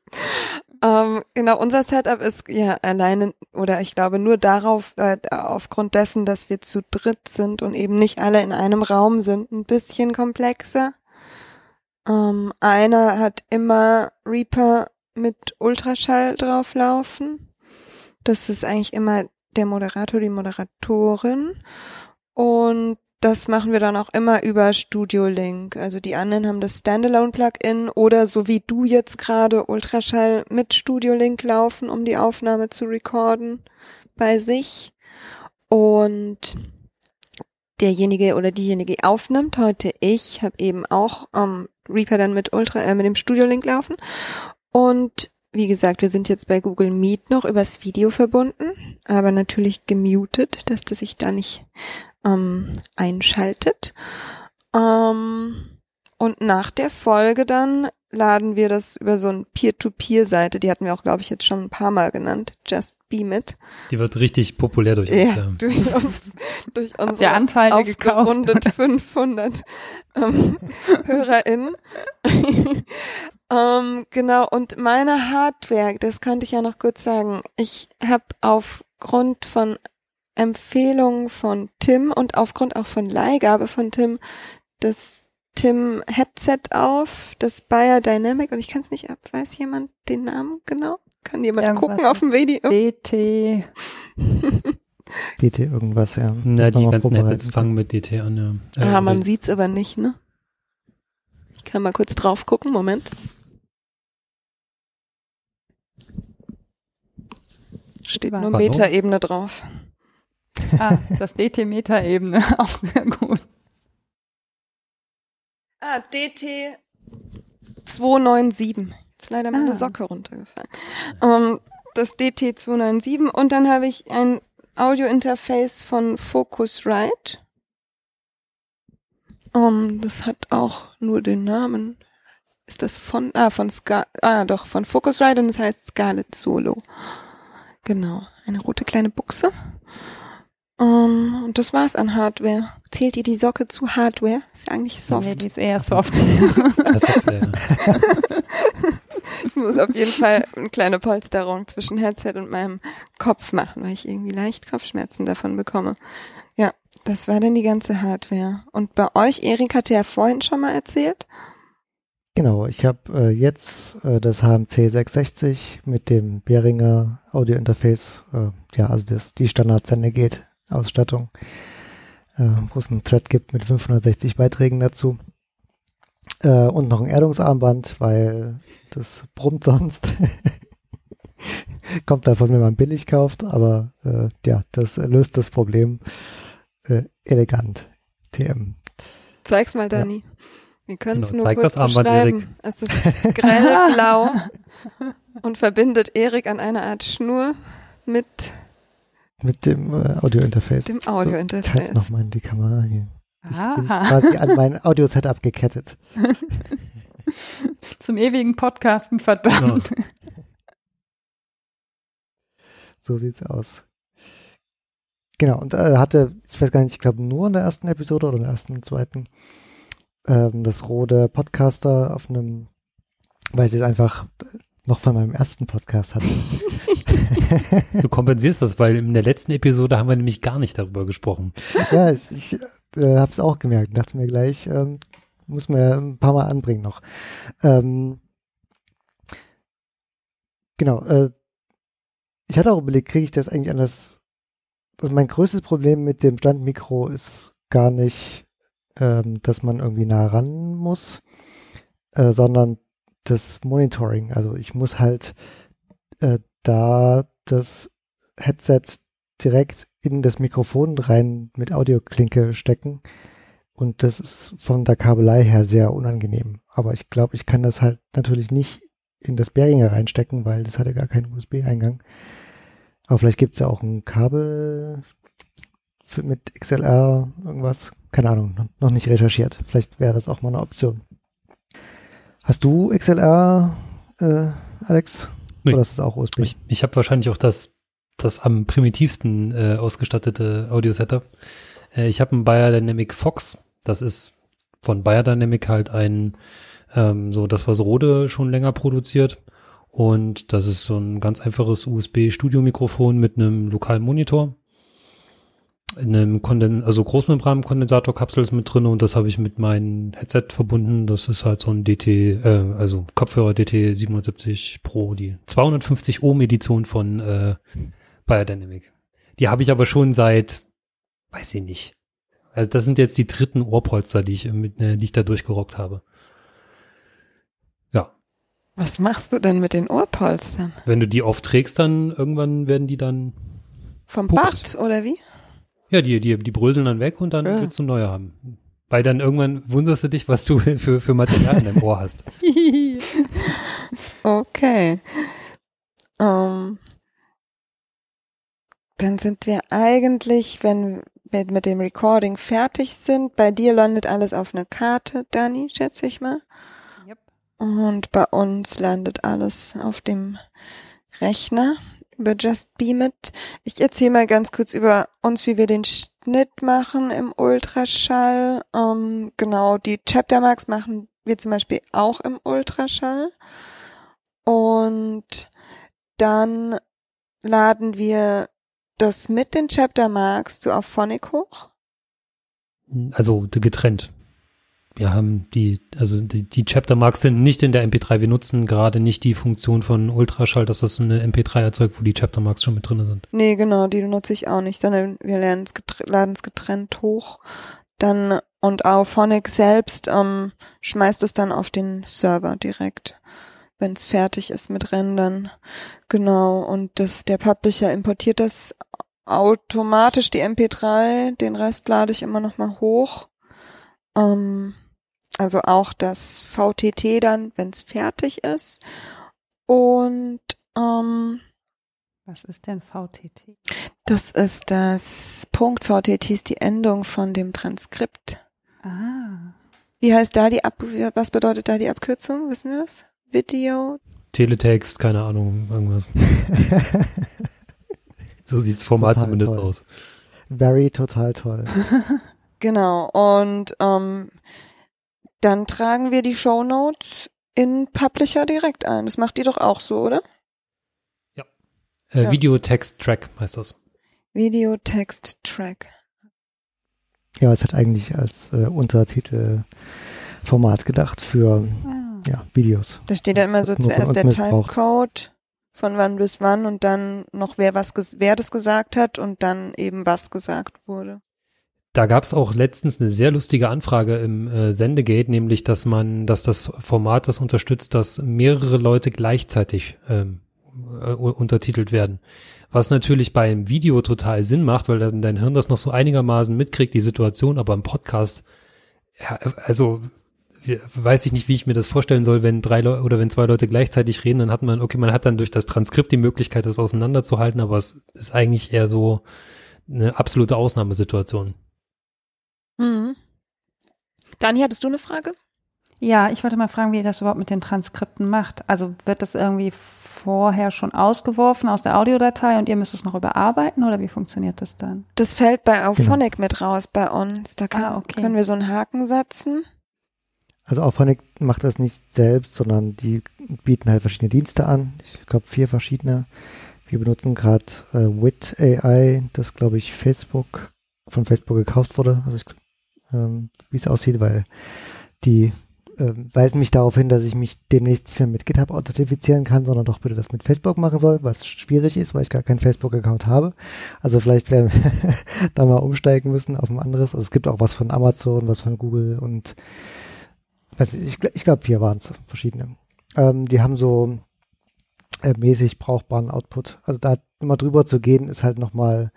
[SPEAKER 1] ähm, genau, unser Setup ist ja alleine oder ich glaube nur darauf, äh, aufgrund dessen, dass wir zu dritt sind und eben nicht alle in einem Raum sind, ein bisschen komplexer. Ähm, einer hat immer Reaper mit Ultraschall drauflaufen. Das ist eigentlich immer der Moderator, die Moderatorin. Und das machen wir dann auch immer über Studio Link. Also die anderen haben das Standalone-Plugin oder so wie du jetzt gerade Ultraschall mit Studio Link laufen, um die Aufnahme zu recorden bei sich. Und derjenige oder diejenige aufnimmt, heute ich, habe eben auch ähm, Reaper dann mit Ultra, äh, mit dem Studio Link laufen. Und wie gesagt, wir sind jetzt bei Google Meet noch übers Video verbunden, aber natürlich gemutet, dass das sich da nicht ähm, einschaltet. Ähm, und nach der Folge dann laden wir das über so ein Peer-to-Peer-Seite, die hatten wir auch, glaube ich, jetzt schon ein paar Mal genannt, Just Beam It.
[SPEAKER 4] Die wird richtig populär durch uns. Ja,
[SPEAKER 1] ja. durch uns, durch unsere Anteile aufgerundet 500 ähm, HörerInnen. ähm, genau, und meine Hardware, das könnte ich ja noch kurz sagen, ich habe aufgrund von Empfehlung von Tim und aufgrund auch von Leihgabe von Tim das Tim Headset auf, das Bayer Dynamic und ich kann es nicht ab. Weiß jemand den Namen genau? Kann jemand irgendwas gucken auf dem Video?
[SPEAKER 2] DT.
[SPEAKER 3] DT irgendwas, ja.
[SPEAKER 4] Na, die ganzen Headsets fangen mit DT an,
[SPEAKER 1] ja. Äh, ah, man sieht's aber nicht, ne? Ich kann mal kurz drauf gucken, Moment. Steht nur Metaebene drauf.
[SPEAKER 2] Ah, das DT-Meta-Ebene, auch sehr gut.
[SPEAKER 1] Ah, DT 297. Jetzt leider meine ah. Socke runtergefallen. Um, ähm, das DT 297 und dann habe ich ein Audio-Interface von Focusrite. Um, ähm, das hat auch nur den Namen. ist das von, ah, von Scar, ah, doch, von Focusrite und es heißt Scarlet Solo. Genau. Eine rote kleine Buchse. Um, und das war's an Hardware. Zählt ihr die Socke zu Hardware? Ist ja eigentlich soft.
[SPEAKER 2] Nee, die ist eher soft.
[SPEAKER 1] Ich muss auf jeden Fall eine kleine Polsterung zwischen Headset und meinem Kopf machen, weil ich irgendwie leicht Kopfschmerzen davon bekomme. Ja, das war dann die ganze Hardware. Und bei euch, Erik hatte ja vorhin schon mal erzählt.
[SPEAKER 3] Genau, ich habe äh, jetzt äh, das HMC 660 mit dem Behringer Audio Interface, äh, ja, also das, die Standard Sendegate Ausstattung, äh, wo es einen Thread gibt mit 560 Beiträgen dazu. Äh, und noch ein Erdungsarmband, weil das brummt sonst. Kommt davon, wenn man billig kauft, aber äh, ja, das löst das Problem elegant. TM.
[SPEAKER 1] Zeig's mal, Dani. Wir können es
[SPEAKER 4] Genau,
[SPEAKER 1] nur
[SPEAKER 4] zeig
[SPEAKER 1] kurz
[SPEAKER 4] das Armband,
[SPEAKER 1] beschreiben. Es ist grell blau und verbindet Erik an einer Art Schnur mit
[SPEAKER 3] Mit dem äh, Audio Interface.
[SPEAKER 1] dem
[SPEAKER 3] Ich halte
[SPEAKER 1] Audio-Interface.
[SPEAKER 3] nochmal in die Kamera hier. Ich bin
[SPEAKER 2] Aha.
[SPEAKER 3] quasi an mein Audio-Setup gekettet.
[SPEAKER 2] Zum ewigen Podcasten, verdammt.
[SPEAKER 3] So sieht's aus. Genau, und äh, hatte, ich weiß gar nicht, ich glaube nur in der ersten Episode oder in der ersten und zweiten, ähm, das Rode Podcaster auf einem, weil ich es einfach noch von meinem ersten Podcast hatte.
[SPEAKER 4] Du kompensierst das, weil in der letzten Episode haben wir nämlich gar nicht darüber gesprochen.
[SPEAKER 3] ja, ich, ich äh, habe es auch gemerkt. Dachte mir gleich, ähm, muss man ja ein paar Mal anbringen noch. Ähm, genau. Äh, ich hatte auch überlegt, kriege ich das eigentlich anders? Also mein größtes Problem mit dem Standmikro ist gar nicht, ähm, dass man irgendwie nah ran muss, äh, sondern das Monitoring. Also ich muss halt äh, da das Headset direkt in das Mikrofon rein mit Audioklinke stecken. Und das ist von der Kabelei her sehr unangenehm. Aber ich glaube, ich kann das halt natürlich nicht in das Behringer reinstecken, weil das hat ja gar keinen USB-Eingang. Aber vielleicht gibt es ja auch ein Kabel für, mit XLR, irgendwas. Keine Ahnung, noch- nicht recherchiert. Vielleicht wäre das auch mal eine Option. Hast du XLR, äh, Alex?
[SPEAKER 4] Nee.
[SPEAKER 3] Oder ist es auch USB?
[SPEAKER 4] Ich, ich habe wahrscheinlich auch das, das am primitivsten äh, ausgestattete Audio-Setup. Äh, ich habe einen Biodynamic Fox. Das ist von Biodynamic halt ein, ähm, so das, was Rode schon länger produziert. Und das ist so ein ganz einfaches USB-Studio-Mikrofon mit einem lokalen Monitor. In einem Konden also Großmembran-Kondensatorkapsel ist mit drin und das habe ich mit meinem Headset verbunden. Das ist halt so ein DT, äh, also Kopfhörer DT 770 Pro, die 250 Ohm Edition von äh, Biodynamic. Die habe ich aber schon seit, weiß ich nicht. Also das sind jetzt die dritten Ohrpolster, die ich mit, äh, die ich da durchgerockt habe. Ja,
[SPEAKER 1] Was machst du denn mit den Ohrpolstern?
[SPEAKER 4] wenn du die aufträgst, dann irgendwann werden die dann,
[SPEAKER 1] Vom. Bart oder wie?
[SPEAKER 4] Ja, die, die, die bröseln dann weg und dann
[SPEAKER 1] Ja.
[SPEAKER 4] willst du neue haben. Weil dann irgendwann wunderst du dich, was du für, für Material in deinem Ohr hast.
[SPEAKER 1] okay. Ähm, dann sind wir eigentlich, wenn wir mit dem Recording fertig sind. Bei dir landet alles auf einer Karte, Dani, schätze ich mal.
[SPEAKER 2] Yep.
[SPEAKER 1] Und bei uns landet alles auf dem Rechner über Just Beam It. Ich erzähle mal ganz kurz über uns, wie wir den Schnitt machen im Ultraschall. Ähm, genau, die Chaptermarks machen wir zum Beispiel auch im Ultraschall. Und dann laden wir das mit den Chaptermarks zu Auphonic hoch.
[SPEAKER 4] Also getrennt. Wir haben die, also die, die Chapter Marks sind nicht in der MP3. Wir nutzen gerade nicht die Funktion von Ultraschall, dass das eine MP3 erzeugt, wo die Chapter Marks schon mit drin sind.
[SPEAKER 1] Nee, genau, die nutze ich auch nicht, sondern wir laden es getrennt hoch. Dann und Auphonic selbst ähm, schmeißt es dann auf den Server direkt, wenn es fertig ist mit Rendern. Genau, und das, der Publisher importiert das automatisch, die MP3, den Rest lade ich immer nochmal hoch. Ähm, also auch das VTT dann, wenn es fertig ist. Und ähm,
[SPEAKER 2] Was ist denn VTT?
[SPEAKER 1] das ist das Punkt VTT ist die Endung von dem Transkript.
[SPEAKER 2] Ah.
[SPEAKER 1] Wie heißt da die Ab was bedeutet da die Abkürzung? Wissen wir das? Video?
[SPEAKER 4] Teletext, keine Ahnung, irgendwas. so sieht's Format
[SPEAKER 3] Total
[SPEAKER 4] zumindest
[SPEAKER 3] toll.
[SPEAKER 4] aus.
[SPEAKER 3] Very total toll.
[SPEAKER 1] Genau. Und ähm, dann tragen wir die Shownotes in Publisher direkt ein. Das macht ihr doch auch so, oder?
[SPEAKER 4] Äh,
[SPEAKER 1] Ja.
[SPEAKER 4] Video-Text-Track heißt das.
[SPEAKER 1] Video, Text, Track.
[SPEAKER 3] Ja, es hat eigentlich als äh, Untertitelformat gedacht für
[SPEAKER 2] Ah.
[SPEAKER 3] ja, Videos.
[SPEAKER 1] Da steht ja immer so zuerst der. Timecode von wann bis wann und dann noch wer was ges wer das gesagt hat und dann eben was gesagt wurde.
[SPEAKER 4] Da gab es auch letztens eine sehr lustige Anfrage im äh, Sendegate, nämlich, dass man, dass das Format das unterstützt, dass mehrere Leute gleichzeitig ähm, äh, untertitelt werden. Was natürlich beim Video total Sinn macht, weil dann dein Hirn das noch so einigermaßen mitkriegt, die Situation, aber im Podcast, ja, also wie- weiß ich nicht, wie ich mir das vorstellen soll, wenn drei Leute oder wenn zwei Leute gleichzeitig reden, dann hat man, okay, man hat dann durch das Transkript die Möglichkeit, das auseinanderzuhalten, aber es ist eigentlich eher so eine absolute Ausnahmesituation.
[SPEAKER 1] Mhm. Dani, hattest du eine Frage?
[SPEAKER 2] Ja, ich wollte mal fragen, wie ihr das überhaupt mit den Transkripten macht. Also wird das irgendwie vorher schon ausgeworfen aus der Audiodatei und ihr müsst es noch überarbeiten oder wie funktioniert das dann?
[SPEAKER 1] Das fällt bei Auphonic mit raus bei uns. Da kann,
[SPEAKER 2] Ah, okay.
[SPEAKER 1] können wir so einen Haken setzen.
[SPEAKER 3] Also Auphonic macht das nicht selbst, sondern die bieten halt verschiedene Dienste an. Ich glaube vier verschiedene. Wir benutzen gerade äh, Wit AI, das glaube ich Facebook von Facebook gekauft wurde. Also ich, ähm, wie es aussieht, weil die ähm, weisen mich darauf hin, dass ich mich demnächst nicht mehr mit GitHub authentifizieren kann, sondern doch bitte das mit Facebook machen soll, was schwierig ist, weil ich gar keinen Facebook-Account habe. Also vielleicht werden wir da mal umsteigen müssen auf ein anderes. Also es gibt auch was von Amazon, was von Google und nicht, ich, ich glaube vier waren es, verschiedene. Ähm, die haben so äh, mäßig brauchbaren Output. Also da immer drüber zu gehen, ist halt nochmal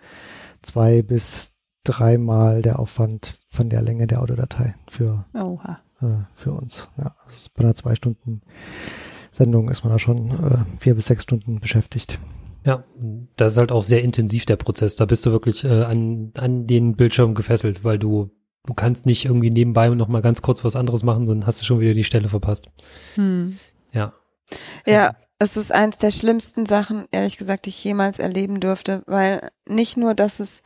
[SPEAKER 3] zwei bis dreimal der Aufwand von der Länge der Audiodatei für
[SPEAKER 2] Oha.
[SPEAKER 3] äh, für uns. Ja, also bei einer zwei Stunden Sendung ist man da schon äh, vier bis sechs Stunden beschäftigt.
[SPEAKER 4] Ja, das ist halt auch sehr intensiv, der Prozess. Da bist du wirklich äh, an, an den Bildschirm gefesselt, weil du, du kannst nicht irgendwie nebenbei noch mal ganz kurz was anderes machen, dann hast du schon wieder die Stelle verpasst.
[SPEAKER 2] Hm.
[SPEAKER 4] Ja.
[SPEAKER 1] Ja, es ist eins der schlimmsten Sachen, ehrlich gesagt, die ich jemals erleben durfte, weil nicht nur, dass es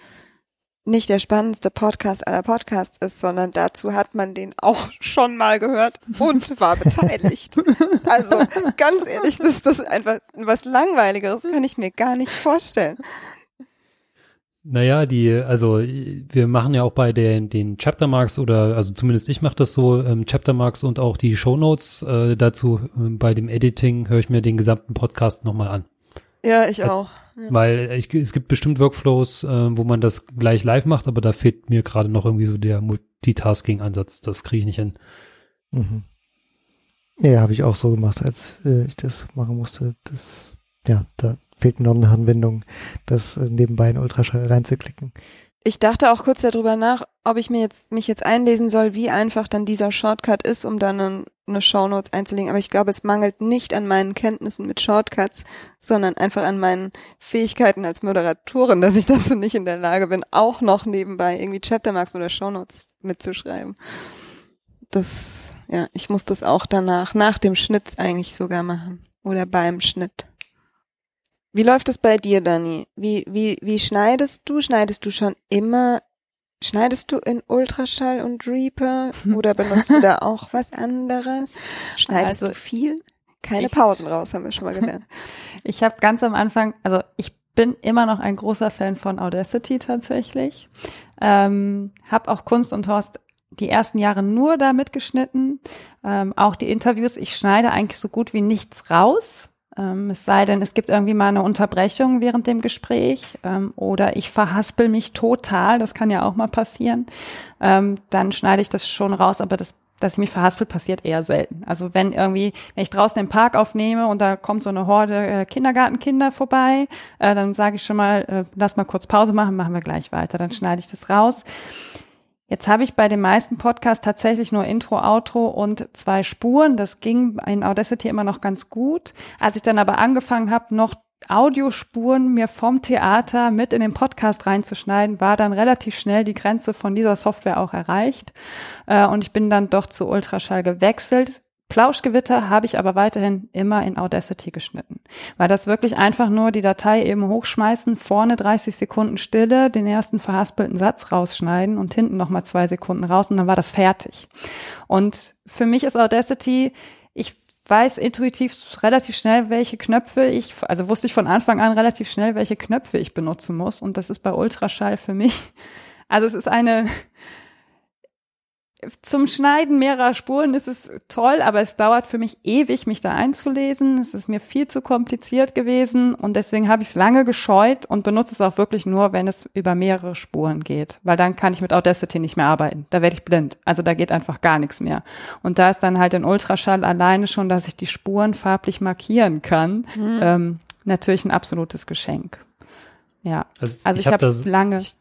[SPEAKER 1] nicht der spannendste Podcast aller Podcasts ist, sondern dazu hat man den auch schon mal gehört und war beteiligt. Also ganz ehrlich, das ist das einfach was Langweiligeres, kann ich mir gar nicht vorstellen.
[SPEAKER 4] Naja, die, also wir machen ja auch bei den, den Chaptermarks oder, also zumindest ich mache das so, ähm, Chaptermarks und auch die Shownotes äh, dazu äh, bei dem Editing höre ich mir den gesamten Podcast nochmal an.
[SPEAKER 1] Ja, ich auch.
[SPEAKER 4] Weil ich, es gibt bestimmt Workflows, äh, wo man das gleich live macht, aber da fehlt mir gerade noch irgendwie so der Multitasking-Ansatz. Das kriege ich nicht hin.
[SPEAKER 3] Mhm. Ja, habe ich auch so gemacht, als äh, ich das machen musste. Das, ja, da fehlt mir noch eine Anwendung, das äh, nebenbei in Ultraschall reinzuklicken.
[SPEAKER 1] Ich dachte auch kurz darüber nach, ob ich mir jetzt, mich jetzt einlesen soll, wie einfach dann dieser Shortcut ist, um dann eine, eine Shownotes einzulegen. Aber ich glaube, es mangelt nicht an meinen Kenntnissen mit Shortcuts, sondern einfach an meinen Fähigkeiten als Moderatorin, dass ich dazu nicht in der Lage bin, auch noch nebenbei irgendwie Chaptermarks oder Shownotes mitzuschreiben. Das, ja, ich muss das auch danach, nach dem Schnitt eigentlich sogar machen. Oder beim Schnitt. Wie läuft es bei dir, Dani? Wie, wie, wie schneidest du? Schneidest du schon immer, schneidest du in Ultraschall und Reaper oder benutzt du da auch was anderes? Schneidest
[SPEAKER 2] Also,
[SPEAKER 1] du viel? Keine
[SPEAKER 2] ich-
[SPEAKER 1] Pausen raus, haben wir schon mal gelernt.
[SPEAKER 2] Ich habe ganz am Anfang, also ich bin immer noch ein großer Fan von Audacity tatsächlich. Ähm, hab auch Kunst und Horst die ersten Jahre nur da mitgeschnitten. Ähm, auch die Interviews, ich schneide eigentlich so gut wie nichts raus. Ähm, es sei denn, es gibt irgendwie mal eine Unterbrechung während dem Gespräch ähm, oder ich verhaspel mich total, das kann ja auch mal passieren. Ähm, dann schneide ich das schon raus, aber das dass ich mich verhaspel, passiert eher selten. Also wenn irgendwie, wenn ich draußen im Park aufnehme und da kommt so eine Horde äh, Kindergartenkinder vorbei, äh, dann sage ich schon mal, äh, lass mal kurz Pause machen, machen wir gleich weiter. Dann schneide ich das raus. Jetzt habe ich bei den meisten Podcasts tatsächlich nur Intro, Outro und zwei Spuren. Das ging in Audacity immer noch ganz gut. Als ich dann aber angefangen habe, noch Audiospuren mir vom Theater mit in den Podcast reinzuschneiden, war dann relativ schnell die Grenze von dieser Software auch erreicht. Äh, und ich bin dann doch zu Ultraschall gewechselt. Plauschgewitter habe ich aber weiterhin immer in Audacity geschnitten, weil das wirklich einfach nur die Datei eben hochschmeißen, vorne 30 Sekunden Stille, den ersten verhaspelten Satz rausschneiden und hinten nochmal zwei Sekunden raus und dann war das fertig. Und für mich ist Audacity, ich weiß intuitiv relativ schnell, welche Knöpfe ich, also wusste ich von Anfang an relativ schnell, welche Knöpfe ich benutzen muss. Und das ist bei Ultraschall für mich. Also es ist eine, zum Schneiden mehrerer Spuren ist es toll, aber es dauert für mich ewig, mich da einzulesen. Es ist mir viel zu kompliziert gewesen und deswegen habe ich es lange gescheut und benutze es auch wirklich nur, wenn es über mehrere Spuren geht, weil dann kann ich mit Audacity nicht mehr arbeiten. Da werde ich blind. Also da geht einfach gar nichts mehr. Und da ist dann halt in Ultraschall alleine schon, dass ich die Spuren farblich markieren kann, mhm. ähm, natürlich ein absolutes Geschenk. Ja, also, also ich, ich habe hab lange. Ich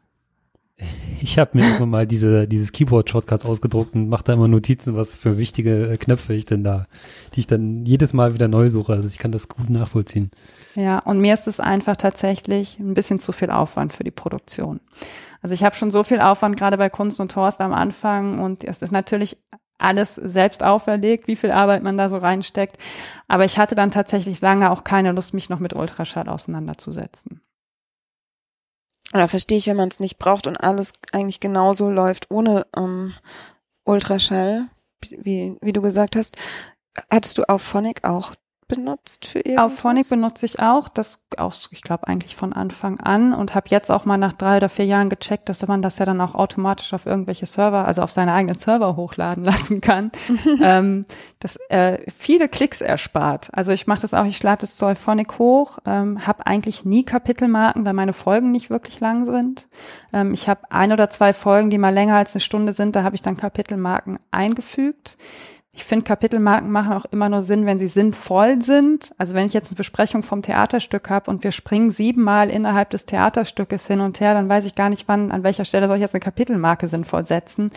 [SPEAKER 4] ich habe mir irgendwann mal diese, dieses Keyboard-Shortcuts ausgedruckt und mache da immer Notizen, was für wichtige äh, Knöpfe ich denn da, die ich dann jedes Mal wieder neu suche. Also ich kann das gut nachvollziehen.
[SPEAKER 2] Ja, und mir ist es einfach tatsächlich ein bisschen zu viel Aufwand für die Produktion. Also ich habe schon so viel Aufwand gerade bei Kunst und Horst am Anfang und es ist natürlich alles selbst auferlegt, wie viel Arbeit man da so reinsteckt. Aber ich hatte dann tatsächlich lange auch keine Lust, mich noch mit Ultraschall auseinanderzusetzen.
[SPEAKER 1] Oder verstehe ich, wenn man es nicht braucht und alles eigentlich genauso läuft ohne ähm, Ultraschall, wie, wie du gesagt hast. Hattest du auf Phonic auch benutzt für irgendwas?
[SPEAKER 2] Auf Phonic benutze ich auch, das auch, ich glaube eigentlich von Anfang an und habe jetzt auch mal nach drei oder vier Jahren gecheckt, dass man das ja dann auch automatisch auf irgendwelche Server, also auf seine eigenen Server hochladen lassen kann. ähm, das äh, viele Klicks erspart. Also ich mache das auch, ich lade das zu Phonic hoch, ähm, habe eigentlich nie Kapitelmarken, weil meine Folgen nicht wirklich lang sind. Ähm, ich habe ein oder zwei Folgen, die mal länger als eine Stunde sind, da habe ich dann Kapitelmarken eingefügt. Ich finde, Kapitelmarken machen auch immer nur Sinn, wenn sie sinnvoll sind. Also wenn ich jetzt eine Besprechung vom Theaterstück habe und wir springen siebenmal innerhalb des Theaterstückes hin und her, dann weiß ich gar nicht, wann, an welcher Stelle soll ich jetzt eine Kapitelmarke sinnvoll setzen.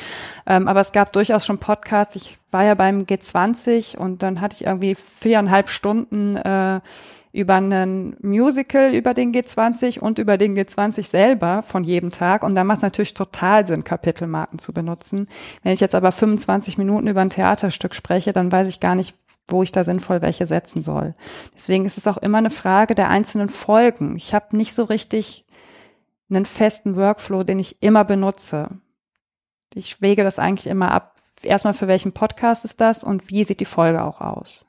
[SPEAKER 2] Ähm, aber es gab durchaus schon Podcasts. Ich war ja beim G20 und dann hatte ich irgendwie viereinhalb Stunden äh, über einen Musical über den G20 und über den G20 selber von jedem Tag. Und da macht es natürlich total Sinn, Kapitelmarken zu benutzen. Wenn ich jetzt aber 25 Minuten über ein Theaterstück spreche, dann weiß ich gar nicht, wo ich da sinnvoll welche setzen soll. Deswegen ist es auch immer eine Frage der einzelnen Folgen. Ich habe nicht so richtig einen festen Workflow, den ich immer benutze. Ich wege das eigentlich immer ab. Erstmal für welchen Podcast ist das und wie sieht die Folge auch aus?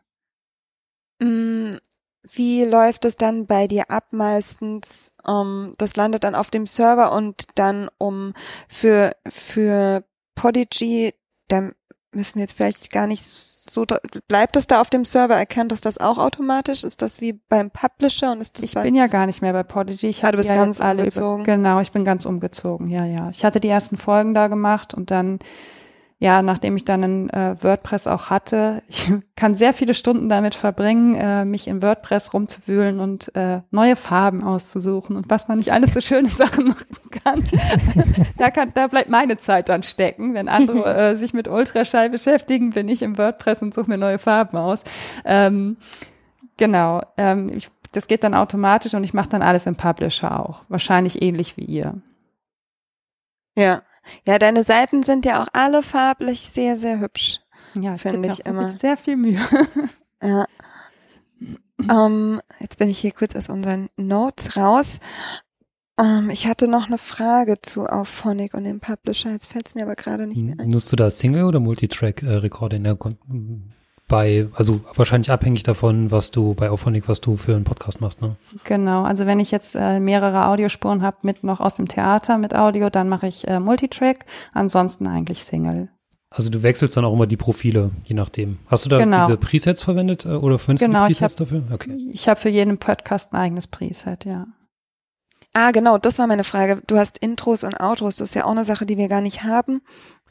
[SPEAKER 1] Wie läuft es dann bei dir ab meistens? Ähm, das landet dann auf dem Server und dann um für, für Podigy, da müssen wir jetzt vielleicht gar nicht so, bleibt das da auf dem Server? Erkennt das das auch automatisch? Ist das wie beim Publisher und ist das
[SPEAKER 2] Ich bin ja gar nicht mehr bei Podigy. Ich
[SPEAKER 1] ah, du bist ja ganz umgezogen.
[SPEAKER 2] Über, genau, ich bin ganz umgezogen, ja, ja. Ich hatte die ersten Folgen da gemacht und dann ja, nachdem ich dann ein äh, WordPress auch hatte, ich kann sehr viele Stunden damit verbringen, äh, mich in WordPress rumzuwühlen und äh, neue Farben auszusuchen und was man nicht alles so schöne Sachen machen kann. da kann, da bleibt meine Zeit dann stecken. Wenn andere äh, sich mit Ultraschall beschäftigen, bin ich im WordPress und suche mir neue Farben aus. Ähm, genau. Ähm, ich, das geht dann automatisch und ich mache dann alles im Publisher auch. Wahrscheinlich ähnlich wie ihr.
[SPEAKER 1] Ja, ja, deine Seiten sind ja auch alle farblich sehr, sehr hübsch. Ja, finde ich immer.
[SPEAKER 2] Sehr viel Mühe.
[SPEAKER 1] ja. Um, ähm, jetzt bin ich hier kurz aus unseren Notes raus. Um, ähm, ich hatte noch eine Frage zu Auphonic und dem Publisher. Jetzt fällt es mir aber gerade nicht mehr ein.
[SPEAKER 4] Nutzt du da Single oder Multitrack äh, bei, also wahrscheinlich abhängig davon, was du bei Auphonic, was du für einen Podcast machst, ne?
[SPEAKER 2] Genau, also wenn ich jetzt äh, mehrere Audiospuren habe mit noch aus dem Theater mit Audio, dann mache ich äh, Multitrack, ansonsten eigentlich Single.
[SPEAKER 4] Also du wechselst dann auch immer die Profile, je nachdem. Hast du da genau. diese Presets verwendet äh, oder verwendest genau, du die Presets
[SPEAKER 2] ich hab,
[SPEAKER 4] dafür? Okay.
[SPEAKER 2] Ich habe für jeden Podcast ein eigenes Preset, ja.
[SPEAKER 1] Ah, genau, das war meine Frage. Du hast Intros und Outros, das ist ja auch eine Sache, die wir gar nicht haben.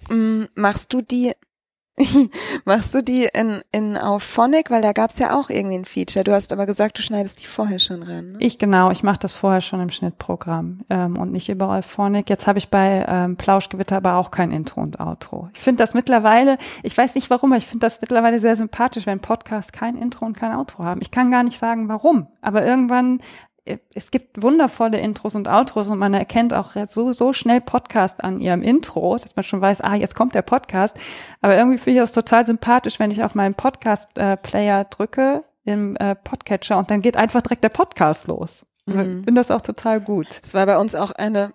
[SPEAKER 1] Hm, machst du die Machst du die in, in auf? Weil da gab's ja auch irgendwie ein Feature. Du hast aber gesagt, du schneidest die vorher schon ran. Ne?
[SPEAKER 2] Ich genau, ich mache das vorher schon im Schnittprogramm ähm, und nicht überall Phonic. Jetzt habe ich bei ähm, Plauschgewitter aber auch kein Intro und Outro. Ich finde das mittlerweile, ich weiß nicht warum, aber ich finde das mittlerweile sehr sympathisch, wenn Podcasts kein Intro und kein Outro haben. Ich kann gar nicht sagen warum, aber irgendwann es gibt wundervolle Intros und Outros und man erkennt auch so, so schnell Podcast an ihrem Intro, dass man schon weiß, ah, jetzt kommt der Podcast. Aber irgendwie finde ich das total sympathisch, wenn ich auf meinen Podcast-Player drücke, im äh, Podcatcher und dann geht einfach direkt der Podcast los. Also mhm. Ich finde das auch total gut.
[SPEAKER 1] Es war bei uns auch eine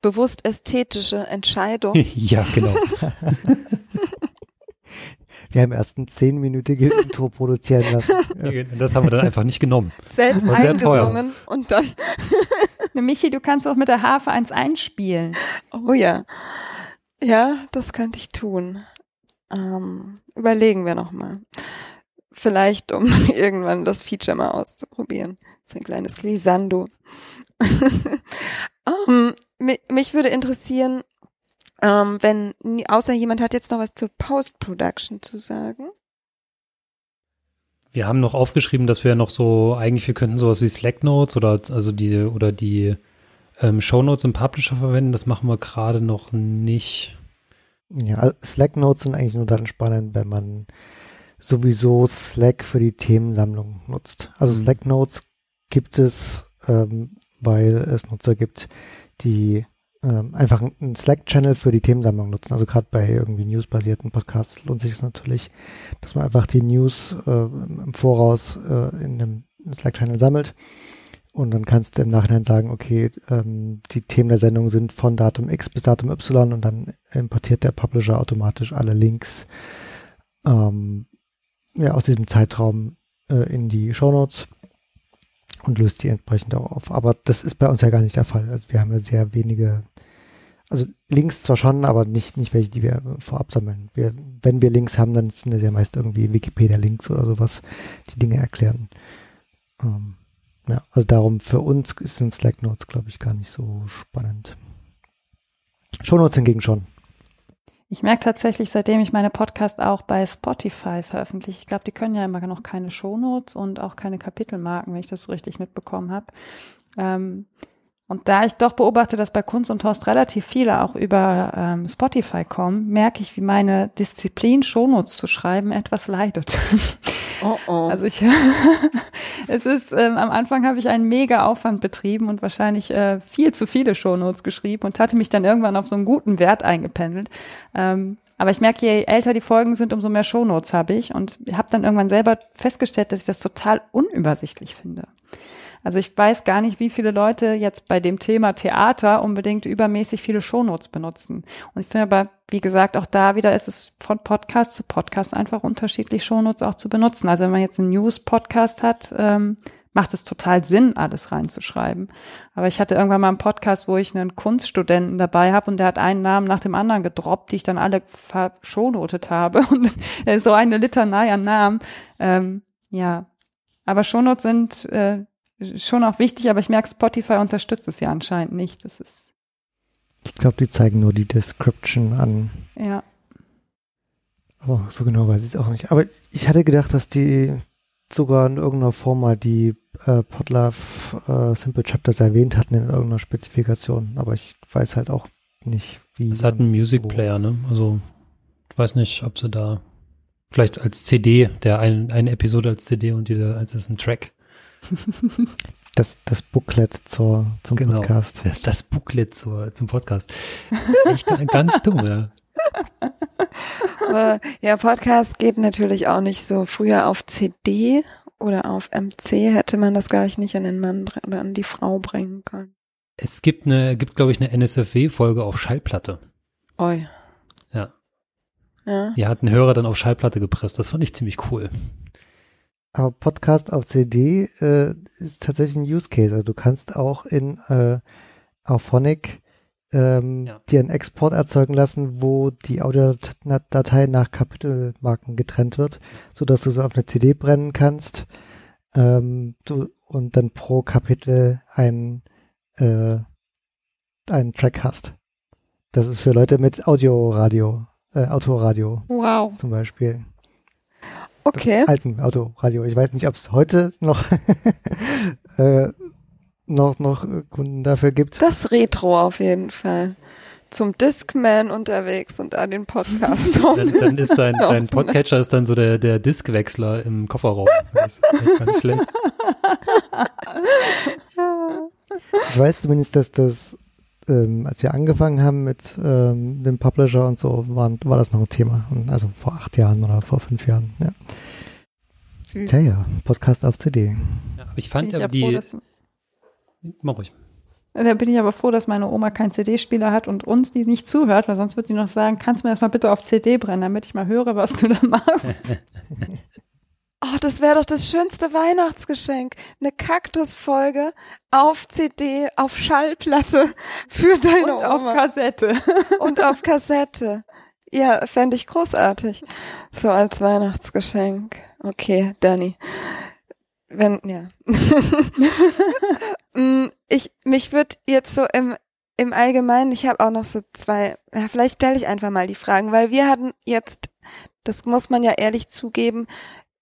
[SPEAKER 1] bewusst ästhetische Entscheidung.
[SPEAKER 4] ja, genau.
[SPEAKER 3] Wir haben erst ein zehnminütiges Intro produzieren lassen.
[SPEAKER 4] Ja. Das haben wir dann einfach nicht genommen.
[SPEAKER 1] Selbst eingesungen und dann.
[SPEAKER 2] Michi, du kannst auch mit der Harfe eins einspielen.
[SPEAKER 1] Oh ja. Ja, das könnte ich tun. Ähm, überlegen wir nochmal. Vielleicht, um irgendwann das Feature mal auszuprobieren. So ein kleines Glissando. um, ähm, mich würde interessieren, ähm, wenn, außer jemand hat jetzt noch was zur Post-Production zu sagen.
[SPEAKER 4] Wir haben noch aufgeschrieben, dass wir noch so, eigentlich wir könnten sowas wie Slack Notes oder also die oder die ähm, Show Notes im Publisher verwenden. Das machen wir gerade noch nicht.
[SPEAKER 3] Ja, Slack Notes sind eigentlich nur dann spannend, wenn man sowieso Slack für die Themensammlung nutzt. Also mhm. Slack Notes gibt es, ähm, weil es Nutzer gibt, die ähm, einfach einen Slack-Channel für die Themensammlung nutzen. Also gerade bei irgendwie newsbasierten Podcasts lohnt sich es natürlich, dass man einfach die News äh, im Voraus äh, in einem Slack-Channel sammelt. Und dann kannst du im Nachhinein sagen, okay, ähm, die Themen der Sendung sind von Datum X bis Datum Y und dann importiert der Publisher automatisch alle Links ähm, ja, aus diesem Zeitraum äh, in die Show Notes und löst die entsprechend auch auf. Aber das ist bei uns ja gar nicht der Fall. Also wir haben ja sehr wenige also Links zwar schon, aber nicht, nicht welche, die wir vorab sammeln. Wir, wenn wir Links haben, dann sind das ja meist irgendwie Wikipedia-Links oder sowas, die Dinge erklären. Ähm, ja, also darum für uns sind Slack Notes, glaube ich, gar nicht so spannend. Show Notes hingegen schon.
[SPEAKER 2] Ich merke tatsächlich, seitdem ich meine Podcast auch bei Spotify veröffentliche, ich glaube, die können ja immer noch keine Shownotes und auch keine Kapitelmarken, wenn ich das richtig mitbekommen habe. Ähm, und da ich doch beobachte, dass bei Kunst und Horst relativ viele auch über ähm, Spotify kommen, merke ich, wie meine Disziplin, Shownotes zu schreiben, etwas leidet. Oh oh. Also ich, es ist, ähm, am Anfang habe ich einen mega Aufwand betrieben und wahrscheinlich äh, viel zu viele Shownotes geschrieben und hatte mich dann irgendwann auf so einen guten Wert eingependelt. Ähm, aber ich merke, je älter die Folgen sind, umso mehr Shownotes habe ich und habe dann irgendwann selber festgestellt, dass ich das total unübersichtlich finde. Also ich weiß gar nicht, wie viele Leute jetzt bei dem Thema Theater unbedingt übermäßig viele Shownotes benutzen. Und ich finde aber, wie gesagt, auch da wieder ist es von Podcast zu Podcast einfach unterschiedlich, Shownotes auch zu benutzen. Also wenn man jetzt einen News-Podcast hat, ähm, macht es total Sinn, alles reinzuschreiben. Aber ich hatte irgendwann mal einen Podcast, wo ich einen Kunststudenten dabei habe und der hat einen Namen nach dem anderen gedroppt, die ich dann alle verschonotet habe. Und so eine Litanei an Namen. Ähm, ja, aber Shownotes sind äh, schon auch wichtig, aber ich merke, Spotify unterstützt es ja anscheinend nicht. Das ist.
[SPEAKER 3] Ich glaube, die zeigen nur die Description an.
[SPEAKER 2] Ja.
[SPEAKER 3] Aber so genau weiß ich es auch nicht. Aber ich hatte gedacht, dass die sogar in irgendeiner Form mal die äh, Podlove äh, Simple Chapters erwähnt hatten in irgendeiner Spezifikation. Aber ich weiß halt auch nicht, wie.
[SPEAKER 4] Es hat einen Music Player, ne? Also, ich weiß nicht, ob sie da vielleicht als CD, der ein, eine Episode als CD und die als ist ein Track.
[SPEAKER 3] Das, das Booklet zur, zum genau, Podcast.
[SPEAKER 4] Das Booklet zur, zum Podcast. Das ist echt gar nicht dumm, ja.
[SPEAKER 1] Aber, ja, Podcast geht natürlich auch nicht so. Früher auf CD oder auf MC hätte man das gar nicht an den Mann oder an die Frau bringen können.
[SPEAKER 4] Es gibt eine, gibt glaube ich eine NSFW-Folge auf Schallplatte.
[SPEAKER 1] Oi.
[SPEAKER 4] Ja. Ja. Die hat einen Hörer dann auf Schallplatte gepresst. Das fand ich ziemlich cool.
[SPEAKER 3] Aber Podcast auf CD äh, ist tatsächlich ein Use Case. Also du kannst auch in äh, auf Phonic ähm, ja. dir einen Export erzeugen lassen, wo die Audiodatei nach Kapitelmarken getrennt wird, so dass du sie auf eine CD brennen kannst ähm, du, und dann pro Kapitel ein, äh, einen Track hast. Das ist für Leute mit Audio-Radio äh, Autoradio
[SPEAKER 1] Wow.
[SPEAKER 3] zum Beispiel.
[SPEAKER 1] Okay.
[SPEAKER 3] Alten Autoradio. Ich weiß nicht, ob es heute noch, äh, noch, noch Kunden dafür gibt.
[SPEAKER 1] Das Retro auf jeden Fall. Zum Discman unterwegs und da den Podcast
[SPEAKER 4] Dann, dann ist dein, dein Podcatcher ist dann so der, der Diskwechsler im Kofferraum. Das ist gar nicht schlecht.
[SPEAKER 3] Ich weiß zumindest, dass das, ähm, als wir angefangen haben mit ähm, dem Publisher und so, waren, war das noch ein Thema. Und also vor acht Jahren oder vor fünf Jahren. Ja,
[SPEAKER 1] Süß.
[SPEAKER 3] ja, ja Podcast auf CD.
[SPEAKER 4] Ja, aber ich fand
[SPEAKER 2] ich
[SPEAKER 4] ja
[SPEAKER 2] froh,
[SPEAKER 4] die.
[SPEAKER 2] dass,
[SPEAKER 4] Mach ruhig.
[SPEAKER 2] da bin ich aber froh, dass meine Oma keinen CD-Spieler hat und uns die nicht zuhört, weil sonst wird die noch sagen, kannst du mir das mal bitte auf CD brennen, damit ich mal höre, was du da machst.
[SPEAKER 1] Oh, das wäre doch das schönste Weihnachtsgeschenk. Eine Kaktusfolge auf CD, auf Schallplatte für deine
[SPEAKER 2] und auf
[SPEAKER 1] Oma.
[SPEAKER 2] Kassette.
[SPEAKER 1] und auf Kassette. Ja, fände ich großartig. So als Weihnachtsgeschenk. Okay, Danny. Wenn, ja. Mm, ich, mich würde jetzt so im, im Allgemeinen, ich habe auch noch so zwei, ja, vielleicht stelle ich einfach mal die Fragen, weil wir hatten jetzt, das muss man ja ehrlich zugeben,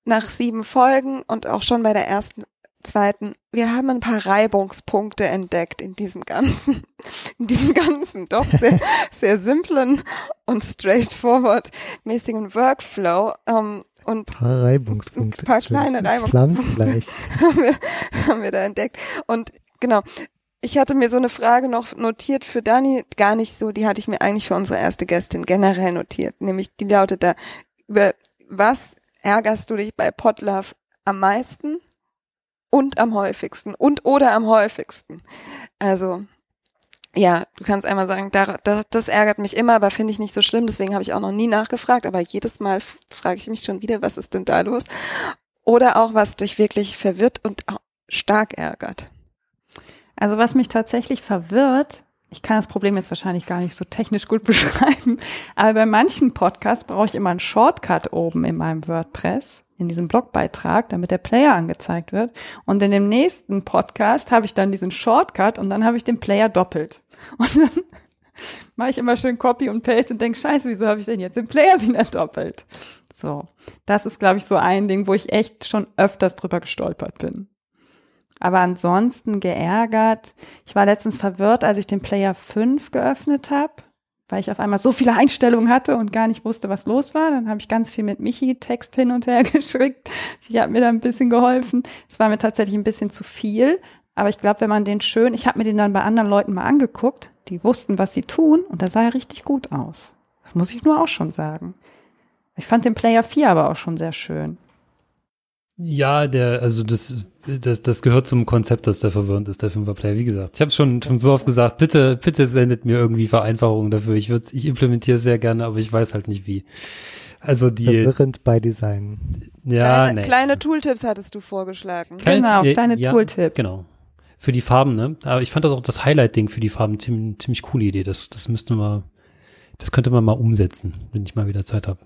[SPEAKER 1] nach sieben Folgen und auch schon bei der ersten, zweiten, wir haben ein paar Reibungspunkte entdeckt in diesem ganzen, in diesem ganzen doch sehr, sehr simplen und straightforward mäßigen Workflow. Ähm, und
[SPEAKER 3] Ein paar Reibungspunkte.
[SPEAKER 1] Ein paar kleine. Reibungspunkte. Haben wir, haben wir da entdeckt. Und genau, ich hatte mir so eine Frage noch notiert für Dani, gar nicht so, die hatte ich mir eigentlich für unsere erste Gästin generell notiert. Nämlich, die lautet da, über was ärgerst du dich bei Potlove am meisten und am häufigsten und oder am häufigsten? Also, ja, du kannst einmal sagen, da, das, das ärgert mich immer, aber finde ich nicht so schlimm, deswegen habe ich auch noch nie nachgefragt, aber jedes Mal frage ich mich schon wieder, was ist denn da los? Oder auch, was dich wirklich verwirrt und stark ärgert.
[SPEAKER 2] Also was mich tatsächlich verwirrt, ich kann das Problem jetzt wahrscheinlich gar nicht so technisch gut beschreiben, aber bei manchen Podcasts brauche ich immer einen Shortcut oben in meinem WordPress, in diesem Blogbeitrag, damit der Player angezeigt wird. Und in dem nächsten Podcast habe ich dann diesen Shortcut und dann habe ich den Player doppelt. Und dann mache ich immer schön Copy und Paste und denke, scheiße, wieso habe ich denn jetzt den Player wieder doppelt? So, das ist, glaube ich, so ein Ding, wo ich echt schon öfters drüber gestolpert bin. Aber ansonsten geärgert. Ich war letztens verwirrt, als ich den Player 5 geöffnet habe, weil ich auf einmal so viele Einstellungen hatte und gar nicht wusste, was los war. Dann habe ich ganz viel mit Michi Text hin und her geschickt. Ich habe mir da ein bisschen geholfen. Es war mir tatsächlich ein bisschen zu viel. Aber ich glaube, wenn man den schön, ich habe mir den dann bei anderen Leuten mal angeguckt, die wussten, was sie tun und da sah er richtig gut aus. Das muss ich nur auch schon sagen. Ich fand den Player 4 aber auch schon sehr schön.
[SPEAKER 4] Ja, der, also das, das, das gehört zum Konzept, dass der verwirrend ist, der Fünferplayer. Wie gesagt, ich habe schon, schon so oft gesagt, bitte, bitte sendet mir irgendwie Vereinfachungen dafür. Ich würde, ich implementiere es sehr gerne, aber ich weiß halt nicht wie. Also die,
[SPEAKER 3] Verwirrend bei Design.
[SPEAKER 4] ja,
[SPEAKER 1] kleine,
[SPEAKER 4] nee.
[SPEAKER 1] kleine Tooltips hattest du vorgeschlagen.
[SPEAKER 4] Kleine-
[SPEAKER 2] Genau,
[SPEAKER 4] ja,
[SPEAKER 2] kleine
[SPEAKER 4] ja,
[SPEAKER 2] Tooltips.
[SPEAKER 4] Genau. Für die Farben, ne? Aber ich fand das auch das Highlight-Ding für die Farben ziemlich, ziemlich coole Idee. Das, das müsste man, das könnte man mal umsetzen, wenn ich mal wieder Zeit habe.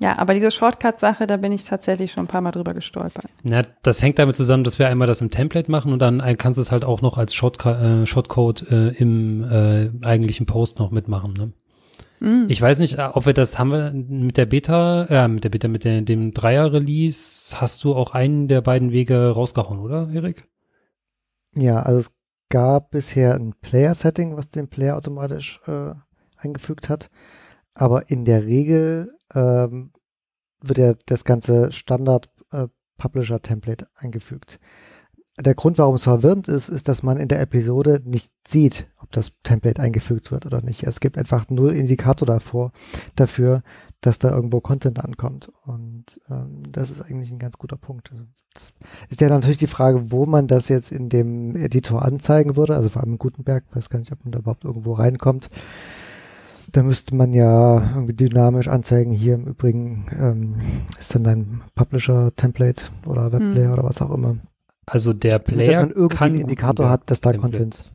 [SPEAKER 2] Ja, aber diese Shortcut-Sache, da bin ich tatsächlich schon ein paar Mal drüber gestolpert.
[SPEAKER 4] Na, das hängt damit zusammen, dass wir einmal das im Template machen und dann kannst du es halt auch noch als Shortcut, äh, Shortcode äh, im äh, eigentlichen Post noch mitmachen. Ne?
[SPEAKER 2] Mm.
[SPEAKER 4] Ich weiß nicht, ob wir das haben wir mit der Beta, äh, mit der Beta, mit der, dem Dreier-Release, hast du auch einen der beiden Wege rausgehauen, oder, Erik?
[SPEAKER 3] Ja, also es gab bisher ein Player-Setting, was den Player automatisch äh, eingefügt hat. Aber in der Regel ähm, wird ja das ganze Standard-Publisher-Template eingefügt. Der Grund, warum es verwirrend ist, ist, dass man in der Episode nicht sieht, ob das Template eingefügt wird oder nicht. Es gibt einfach null Indikator davor, dafür, dass da irgendwo Content ankommt. Und ähm, das ist eigentlich ein ganz guter Punkt. Also, ist ja natürlich die Frage, wo man das jetzt in dem Editor anzeigen würde, also vor allem in Gutenberg, weiß gar nicht, ob man da überhaupt irgendwo reinkommt. Da müsste man ja irgendwie dynamisch anzeigen, hier im Übrigen ähm, ist dann dein Publisher-Template oder Webplayer
[SPEAKER 2] Hm.
[SPEAKER 3] oder was auch immer.
[SPEAKER 4] Also der
[SPEAKER 3] Dass
[SPEAKER 4] Player
[SPEAKER 3] man irgendwie
[SPEAKER 4] kann
[SPEAKER 3] einen Indikator hat, dass da
[SPEAKER 4] Templates.
[SPEAKER 3] Content.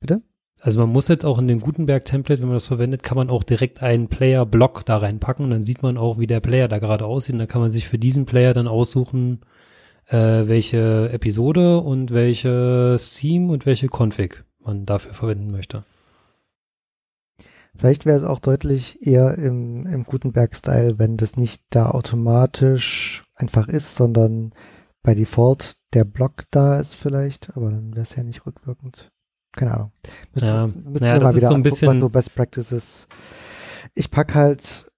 [SPEAKER 3] Bitte?
[SPEAKER 4] Also man muss jetzt auch in den Gutenberg-Template, wenn man das verwendet, kann man auch direkt einen Player-Block da reinpacken und dann sieht man auch, wie der Player da gerade aussieht und dann kann man sich für diesen Player dann aussuchen, äh, welche Episode und welche Theme und welche Config man dafür verwenden möchte.
[SPEAKER 3] Vielleicht wäre es auch deutlich eher im, im Gutenberg-Style, wenn das nicht da automatisch einfach ist, sondern bei Default der Block da ist vielleicht, aber dann wäre es ja nicht rückwirkend. Keine Ahnung.
[SPEAKER 4] Müssen, ja, müssen naja, wir mal wieder so ein bisschen was
[SPEAKER 3] so Best Practices. Ich pack halt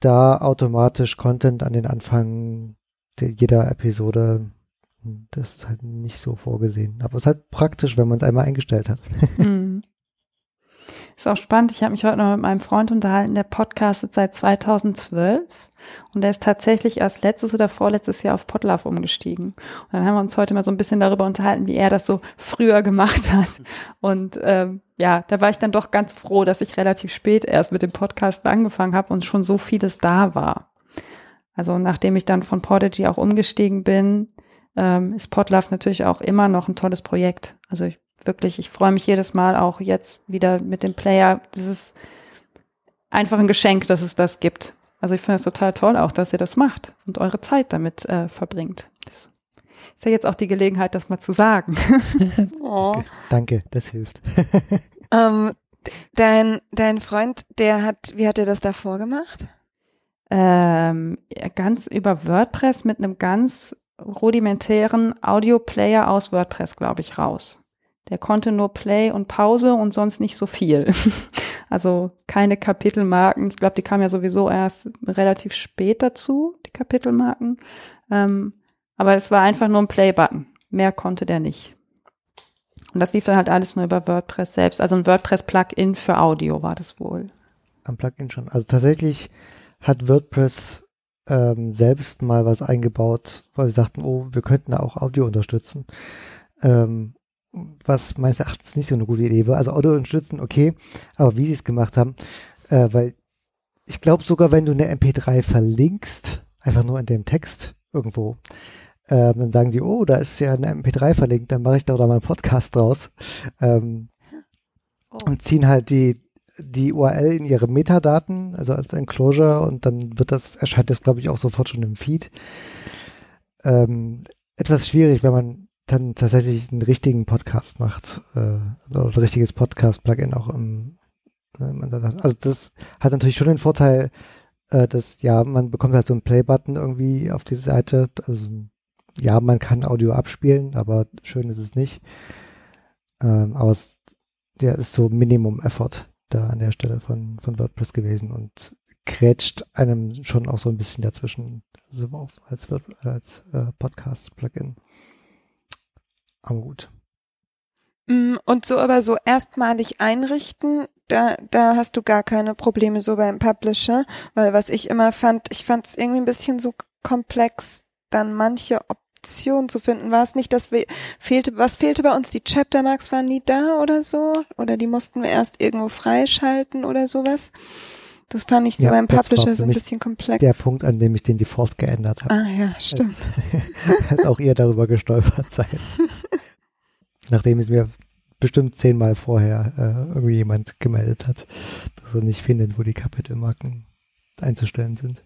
[SPEAKER 3] da automatisch Content an den Anfang jeder Episode. Das ist halt nicht so vorgesehen. Aber es ist halt praktisch, wenn man es einmal eingestellt hat. Mhm.
[SPEAKER 2] Ist auch spannend. Ich habe mich heute noch mit meinem Freund unterhalten, der podcastet seit 2012 und der ist tatsächlich erst letztes oder vorletztes Jahr auf Podlove umgestiegen. Und dann haben wir uns heute mal so ein bisschen darüber unterhalten, wie er das so früher gemacht hat. Und ähm, ja, da war ich dann doch ganz froh, dass ich relativ spät erst mit dem Podcast angefangen habe und schon so vieles da war. Also nachdem ich dann von Podigy auch umgestiegen bin, ähm, ist Podlove natürlich auch immer noch ein tolles Projekt. Also ich wirklich, ich freue mich jedes Mal auch jetzt wieder mit dem Player. Das ist einfach ein Geschenk, dass es das gibt. Also ich finde es total toll auch, dass ihr das macht und eure Zeit damit äh, verbringt. Das ist ja jetzt auch die Gelegenheit, das mal zu sagen.
[SPEAKER 3] oh. Danke, das hilft.
[SPEAKER 1] ähm, dein, dein Freund, der hat, wie hat er das davor gemacht?
[SPEAKER 2] Ähm, ganz über WordPress mit einem ganz rudimentären Audio-Player aus WordPress, glaube ich, raus. Der konnte nur Play und Pause und sonst nicht so viel. also keine Kapitelmarken. Ich glaube, die kamen ja sowieso erst relativ spät dazu, die Kapitelmarken. Ähm, aber es war einfach nur ein Play-Button. Mehr konnte der nicht. Und das lief dann halt alles nur über WordPress selbst. Also ein WordPress-Plugin für Audio war das wohl.
[SPEAKER 3] Am Plugin schon. Also tatsächlich hat WordPress ähm, selbst mal was eingebaut, weil sie sagten, oh, wir könnten da auch Audio unterstützen. Ähm, was meines Erachtens nicht so eine gute Idee war. Also Audio unterstützen, okay, aber wie sie es gemacht haben, äh, weil ich glaube sogar, wenn du eine MP3 verlinkst, einfach nur in dem Text irgendwo, äh, dann sagen sie, oh, da ist ja eine MP3 verlinkt, dann mache ich da mal einen Podcast draus. Ähm, oh. Und ziehen halt die, die URL in ihre Metadaten, also als Enclosure, und dann wird das, erscheint das, glaube ich, auch sofort schon im Feed. Ähm, etwas schwierig, wenn man dann tatsächlich einen richtigen Podcast macht, äh, oder ein richtiges Podcast-Plugin auch im, äh, also das hat natürlich schon den Vorteil, äh, dass ja, man bekommt halt so einen Play-Button irgendwie auf die Seite, also ja, man kann Audio abspielen, aber schön ist es nicht. Ähm, aber es, der ist so Minimum-Effort da an der Stelle von, von WordPress gewesen und grätscht einem schon auch so ein bisschen dazwischen, also als, als äh, Podcast-Plugin. Aber gut.
[SPEAKER 1] Mm, und so aber so erstmalig einrichten, da, da hast du gar keine Probleme so beim Publisher, weil was ich immer fand, ich fand es irgendwie ein bisschen so komplex, dann manche Optionen zu finden. War es nicht, dass wir fehlte, was fehlte bei uns? Die Chaptermarks waren nie da oder so? Oder die mussten wir erst irgendwo freischalten oder sowas? Das fand ich so ja, beim Publisher so ein bisschen komplex.
[SPEAKER 3] Der Punkt, an dem ich den Default geändert habe.
[SPEAKER 1] Ah ja, stimmt.
[SPEAKER 3] Hätte auch ihr darüber gestolpert sein. Nachdem es mir bestimmt zehnmal vorher äh, irgendwie jemand gemeldet hat, dass er nicht findet, wo die Kapitelmarken einzustellen sind.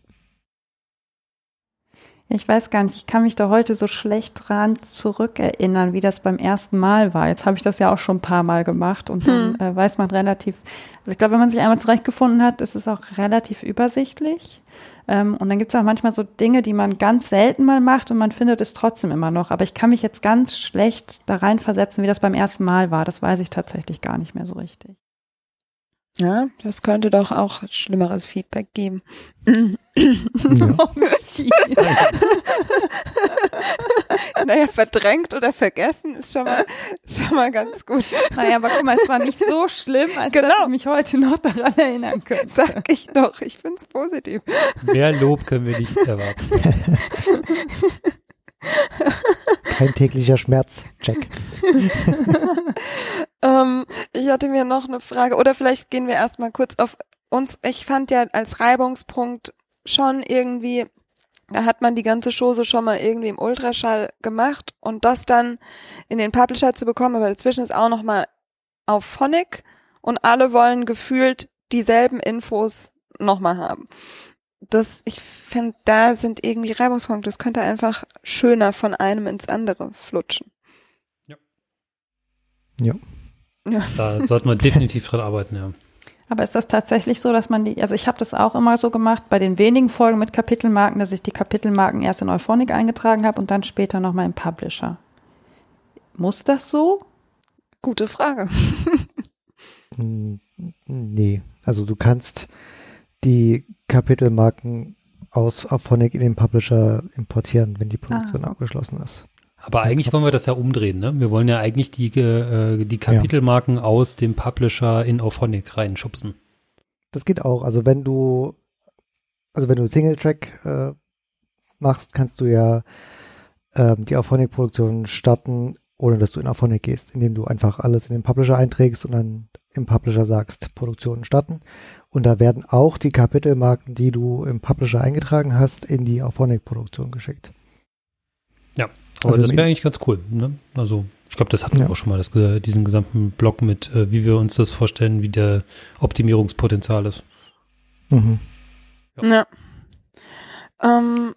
[SPEAKER 2] Ich weiß gar nicht, ich kann mich da heute so schlecht dran zurückerinnern, wie das beim ersten Mal war. Jetzt habe ich das ja auch schon ein paar Mal gemacht und dann hm. äh, weiß man relativ, also ich glaube, wenn man sich einmal zurechtgefunden hat, ist es auch relativ übersichtlich. Ähm, und dann gibt es auch manchmal so Dinge, die man ganz selten mal macht und man findet es trotzdem immer noch. Aber ich kann mich jetzt ganz schlecht da reinversetzen, wie das beim ersten Mal war. Das weiß ich tatsächlich gar nicht mehr so richtig.
[SPEAKER 1] Ja, das könnte doch auch schlimmeres Feedback geben.
[SPEAKER 3] Ja.
[SPEAKER 1] naja, verdrängt oder vergessen ist schon mal, ist schon mal ganz gut.
[SPEAKER 2] Naja, aber guck mal, es war nicht so schlimm, als genau. dass ich mich heute noch daran erinnern könnte.
[SPEAKER 1] Sag ich doch, ich find's positiv.
[SPEAKER 4] Mehr Lob können wir nicht erwarten.
[SPEAKER 3] Kein täglicher Schmerz, Check.
[SPEAKER 1] ähm, ich hatte mir noch eine Frage, oder vielleicht gehen wir erstmal kurz auf uns. Ich fand ja als Reibungspunkt schon irgendwie, da hat man die ganze Chose schon mal irgendwie im Ultraschall gemacht und das dann in den Publisher zu bekommen, aber dazwischen ist auch noch mal auf Phonic und alle wollen gefühlt dieselben Infos nochmal haben das, ich finde, da sind irgendwie Reibungspunkte. Das könnte einfach schöner von einem ins andere flutschen.
[SPEAKER 4] Ja.
[SPEAKER 3] Ja.
[SPEAKER 4] ja. Da sollte man definitiv dran arbeiten, ja.
[SPEAKER 2] Aber ist das tatsächlich so, dass man die, also ich habe das auch immer so gemacht, bei den wenigen Folgen mit Kapitelmarken, dass ich die Kapitelmarken erst in Euphonic eingetragen habe und dann später nochmal im Publisher. Muss das so?
[SPEAKER 1] Gute Frage.
[SPEAKER 3] Mm, Nee, also du kannst die Kapitelmarken aus Auphonic in den Publisher importieren, wenn die Produktion
[SPEAKER 2] Ah.
[SPEAKER 3] abgeschlossen ist.
[SPEAKER 4] Aber eigentlich wollen wir das ja umdrehen, ne? Wir wollen ja eigentlich die, äh, die Kapitelmarken aus dem Publisher in Auphonic reinschubsen.
[SPEAKER 3] Das geht auch. Also wenn du, also wenn du Singletrack äh, machst, kannst du ja ähm, die Auphonic-Produktion starten, ohne dass du in Auphonic gehst, indem du einfach alles in den Publisher einträgst und dann im Publisher sagst, Produktionen starten. Und da werden auch die Kapitelmarken, die du im Publisher eingetragen hast, in die Auphonic-Produktion geschickt.
[SPEAKER 4] Aber
[SPEAKER 3] Also
[SPEAKER 4] das wäre eigentlich ganz cool, ne? Also ich glaube, das hatten wir
[SPEAKER 3] Ja.
[SPEAKER 4] auch schon mal, das, äh, diesen gesamten Block mit, äh, wie wir uns das vorstellen, wie der Optimierungspotenzial ist.
[SPEAKER 3] Mhm.
[SPEAKER 1] Ja. Ähm,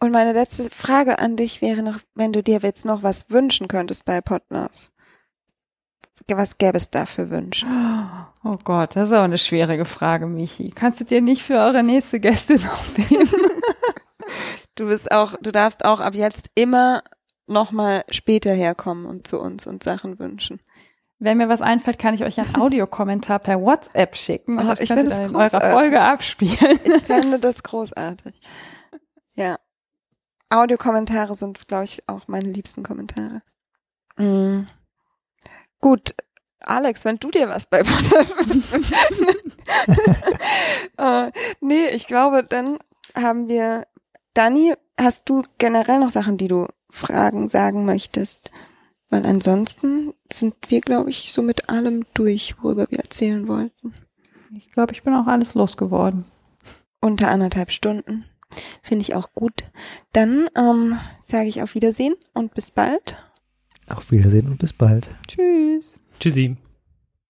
[SPEAKER 1] und meine letzte Frage an dich wäre noch, wenn du dir jetzt noch was wünschen könntest bei Podlove. Was gäbe es da für Wünsche?
[SPEAKER 2] Oh Gott, das ist auch eine schwierige Frage, Michi. Kannst du dir nicht für eure nächste Gästin aufnehmen?
[SPEAKER 1] Du bist auch, du darfst auch ab jetzt immer noch mal später herkommen und zu uns und Sachen wünschen.
[SPEAKER 2] Wenn mir was einfällt, kann ich euch einen Audiokommentar per WhatsApp schicken und
[SPEAKER 1] Oh,
[SPEAKER 2] das
[SPEAKER 1] ich
[SPEAKER 2] könnt ihr dann
[SPEAKER 1] das
[SPEAKER 2] in eurer. Folge abspielen.
[SPEAKER 1] Ich fände das großartig. Ja. Audiokommentare sind, glaube ich, auch meine liebsten Kommentare. Mm. Gut, Alex, wenn du dir was bei äh, Nee, ich glaube, dann haben wir. Dani, hast du generell noch Sachen, die du fragen, sagen möchtest? Weil ansonsten sind wir, glaube ich, so mit allem durch, worüber wir erzählen wollten.
[SPEAKER 2] Ich glaube, ich bin auch alles losgeworden.
[SPEAKER 1] Unter anderthalb Stunden. Finde ich auch gut. Dann ähm, sage ich auf Wiedersehen und bis bald.
[SPEAKER 3] Auf Wiedersehen und bis bald.
[SPEAKER 2] Tschüss.
[SPEAKER 4] Tschüssi.